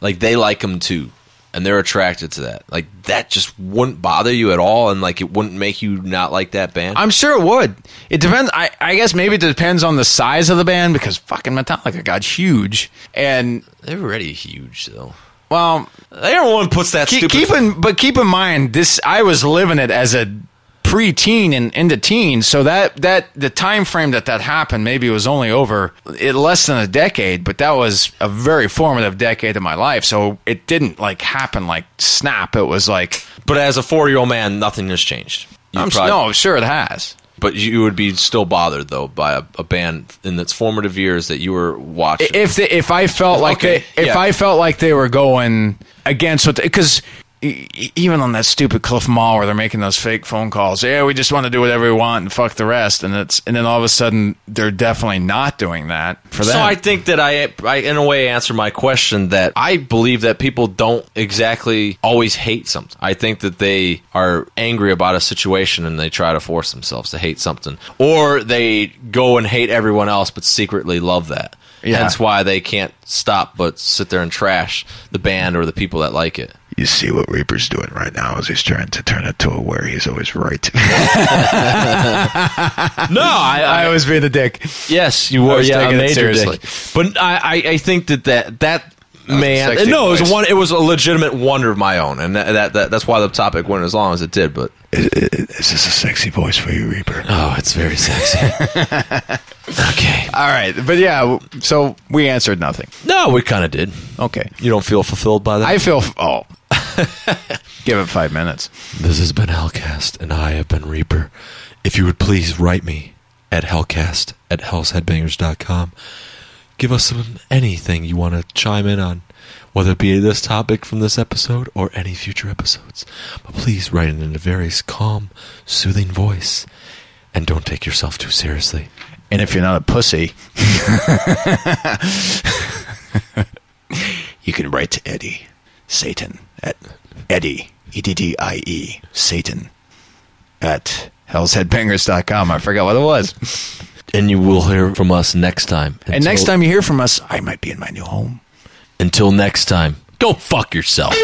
Speaker 2: like they like them too, and they're attracted to that. Like that just wouldn't bother you at all, and like it wouldn't make you not like that band.
Speaker 1: I'm sure it would. It depends. I, I guess maybe it depends on the size of the band because fucking Metallica got huge. And,
Speaker 2: they're already huge though.
Speaker 1: Well,
Speaker 2: Everyone puts that
Speaker 1: keep,
Speaker 2: stupid.
Speaker 1: keep in, but keep in mind this. I was living it as a pre-teen and into teen, so that that the time frame that that happened maybe it was only over it, less than a decade, but that was a very formative decade of my life. So it didn't like happen like snap. It was like
Speaker 2: but as a four year old man, nothing has changed. You
Speaker 1: I'm
Speaker 2: probably-
Speaker 1: no sure it has.
Speaker 2: But you would be still bothered though by a, a band in its formative years that you were watching.
Speaker 1: if they, if I felt like
Speaker 2: Okay,
Speaker 1: they, if
Speaker 2: yeah.
Speaker 1: I felt like they were going against what because even on that stupid Cliff 'Em All where they're making those fake phone calls, yeah, we just want to do whatever we want and fuck the rest, and it's and then all of a sudden they're definitely not doing that for them.
Speaker 2: So I think that I, I, in a way, answer my question that I believe that people don't exactly always hate something. I think that they are angry about a situation and they try to force themselves to hate something, or they go and hate everyone else but secretly love that.
Speaker 1: Yeah.
Speaker 2: Hence why they can't stop but sit there and trash the band or the people that like it. You see what Reaper's doing right now is he's trying to turn it to a where he's always right.
Speaker 5: No, I,
Speaker 1: I
Speaker 5: I
Speaker 1: was being the dick.
Speaker 5: yes, you were. Yeah, a
Speaker 1: taking it
Speaker 5: major
Speaker 1: seriously.
Speaker 5: dick. But I, I, I think that that that man.
Speaker 1: sexy
Speaker 5: No, it was a one. It was a legitimate wonder of my own, and that, that, that that's why the topic went as long as it did. But
Speaker 2: is, is this a sexy voice for you, Reaper?
Speaker 5: oh, it's very sexy. okay.
Speaker 1: All right, but yeah, so we answered nothing.
Speaker 5: No, we kind of did.
Speaker 1: Okay,
Speaker 5: You don't feel fulfilled by that.
Speaker 1: I feel. Oh, give it five minutes.
Speaker 5: This has been Hellcast, and I have been Reaper. If you would please write me at hellcast at hellsheadbangers.com. Give us some anything you want to chime in on, whether it be this topic from this episode or any future episodes. But please write it in a very calm, soothing voice, and don't take yourself too seriously.
Speaker 1: And if you're not a pussy, you can write to Eddie Satan at Eddie E D D I E Satan at hellsheadbangers.com. I forgot what it was.
Speaker 5: And you will hear from us next time.
Speaker 1: And next time you hear from us, I might be in my new home.
Speaker 5: until next time, go fuck yourself.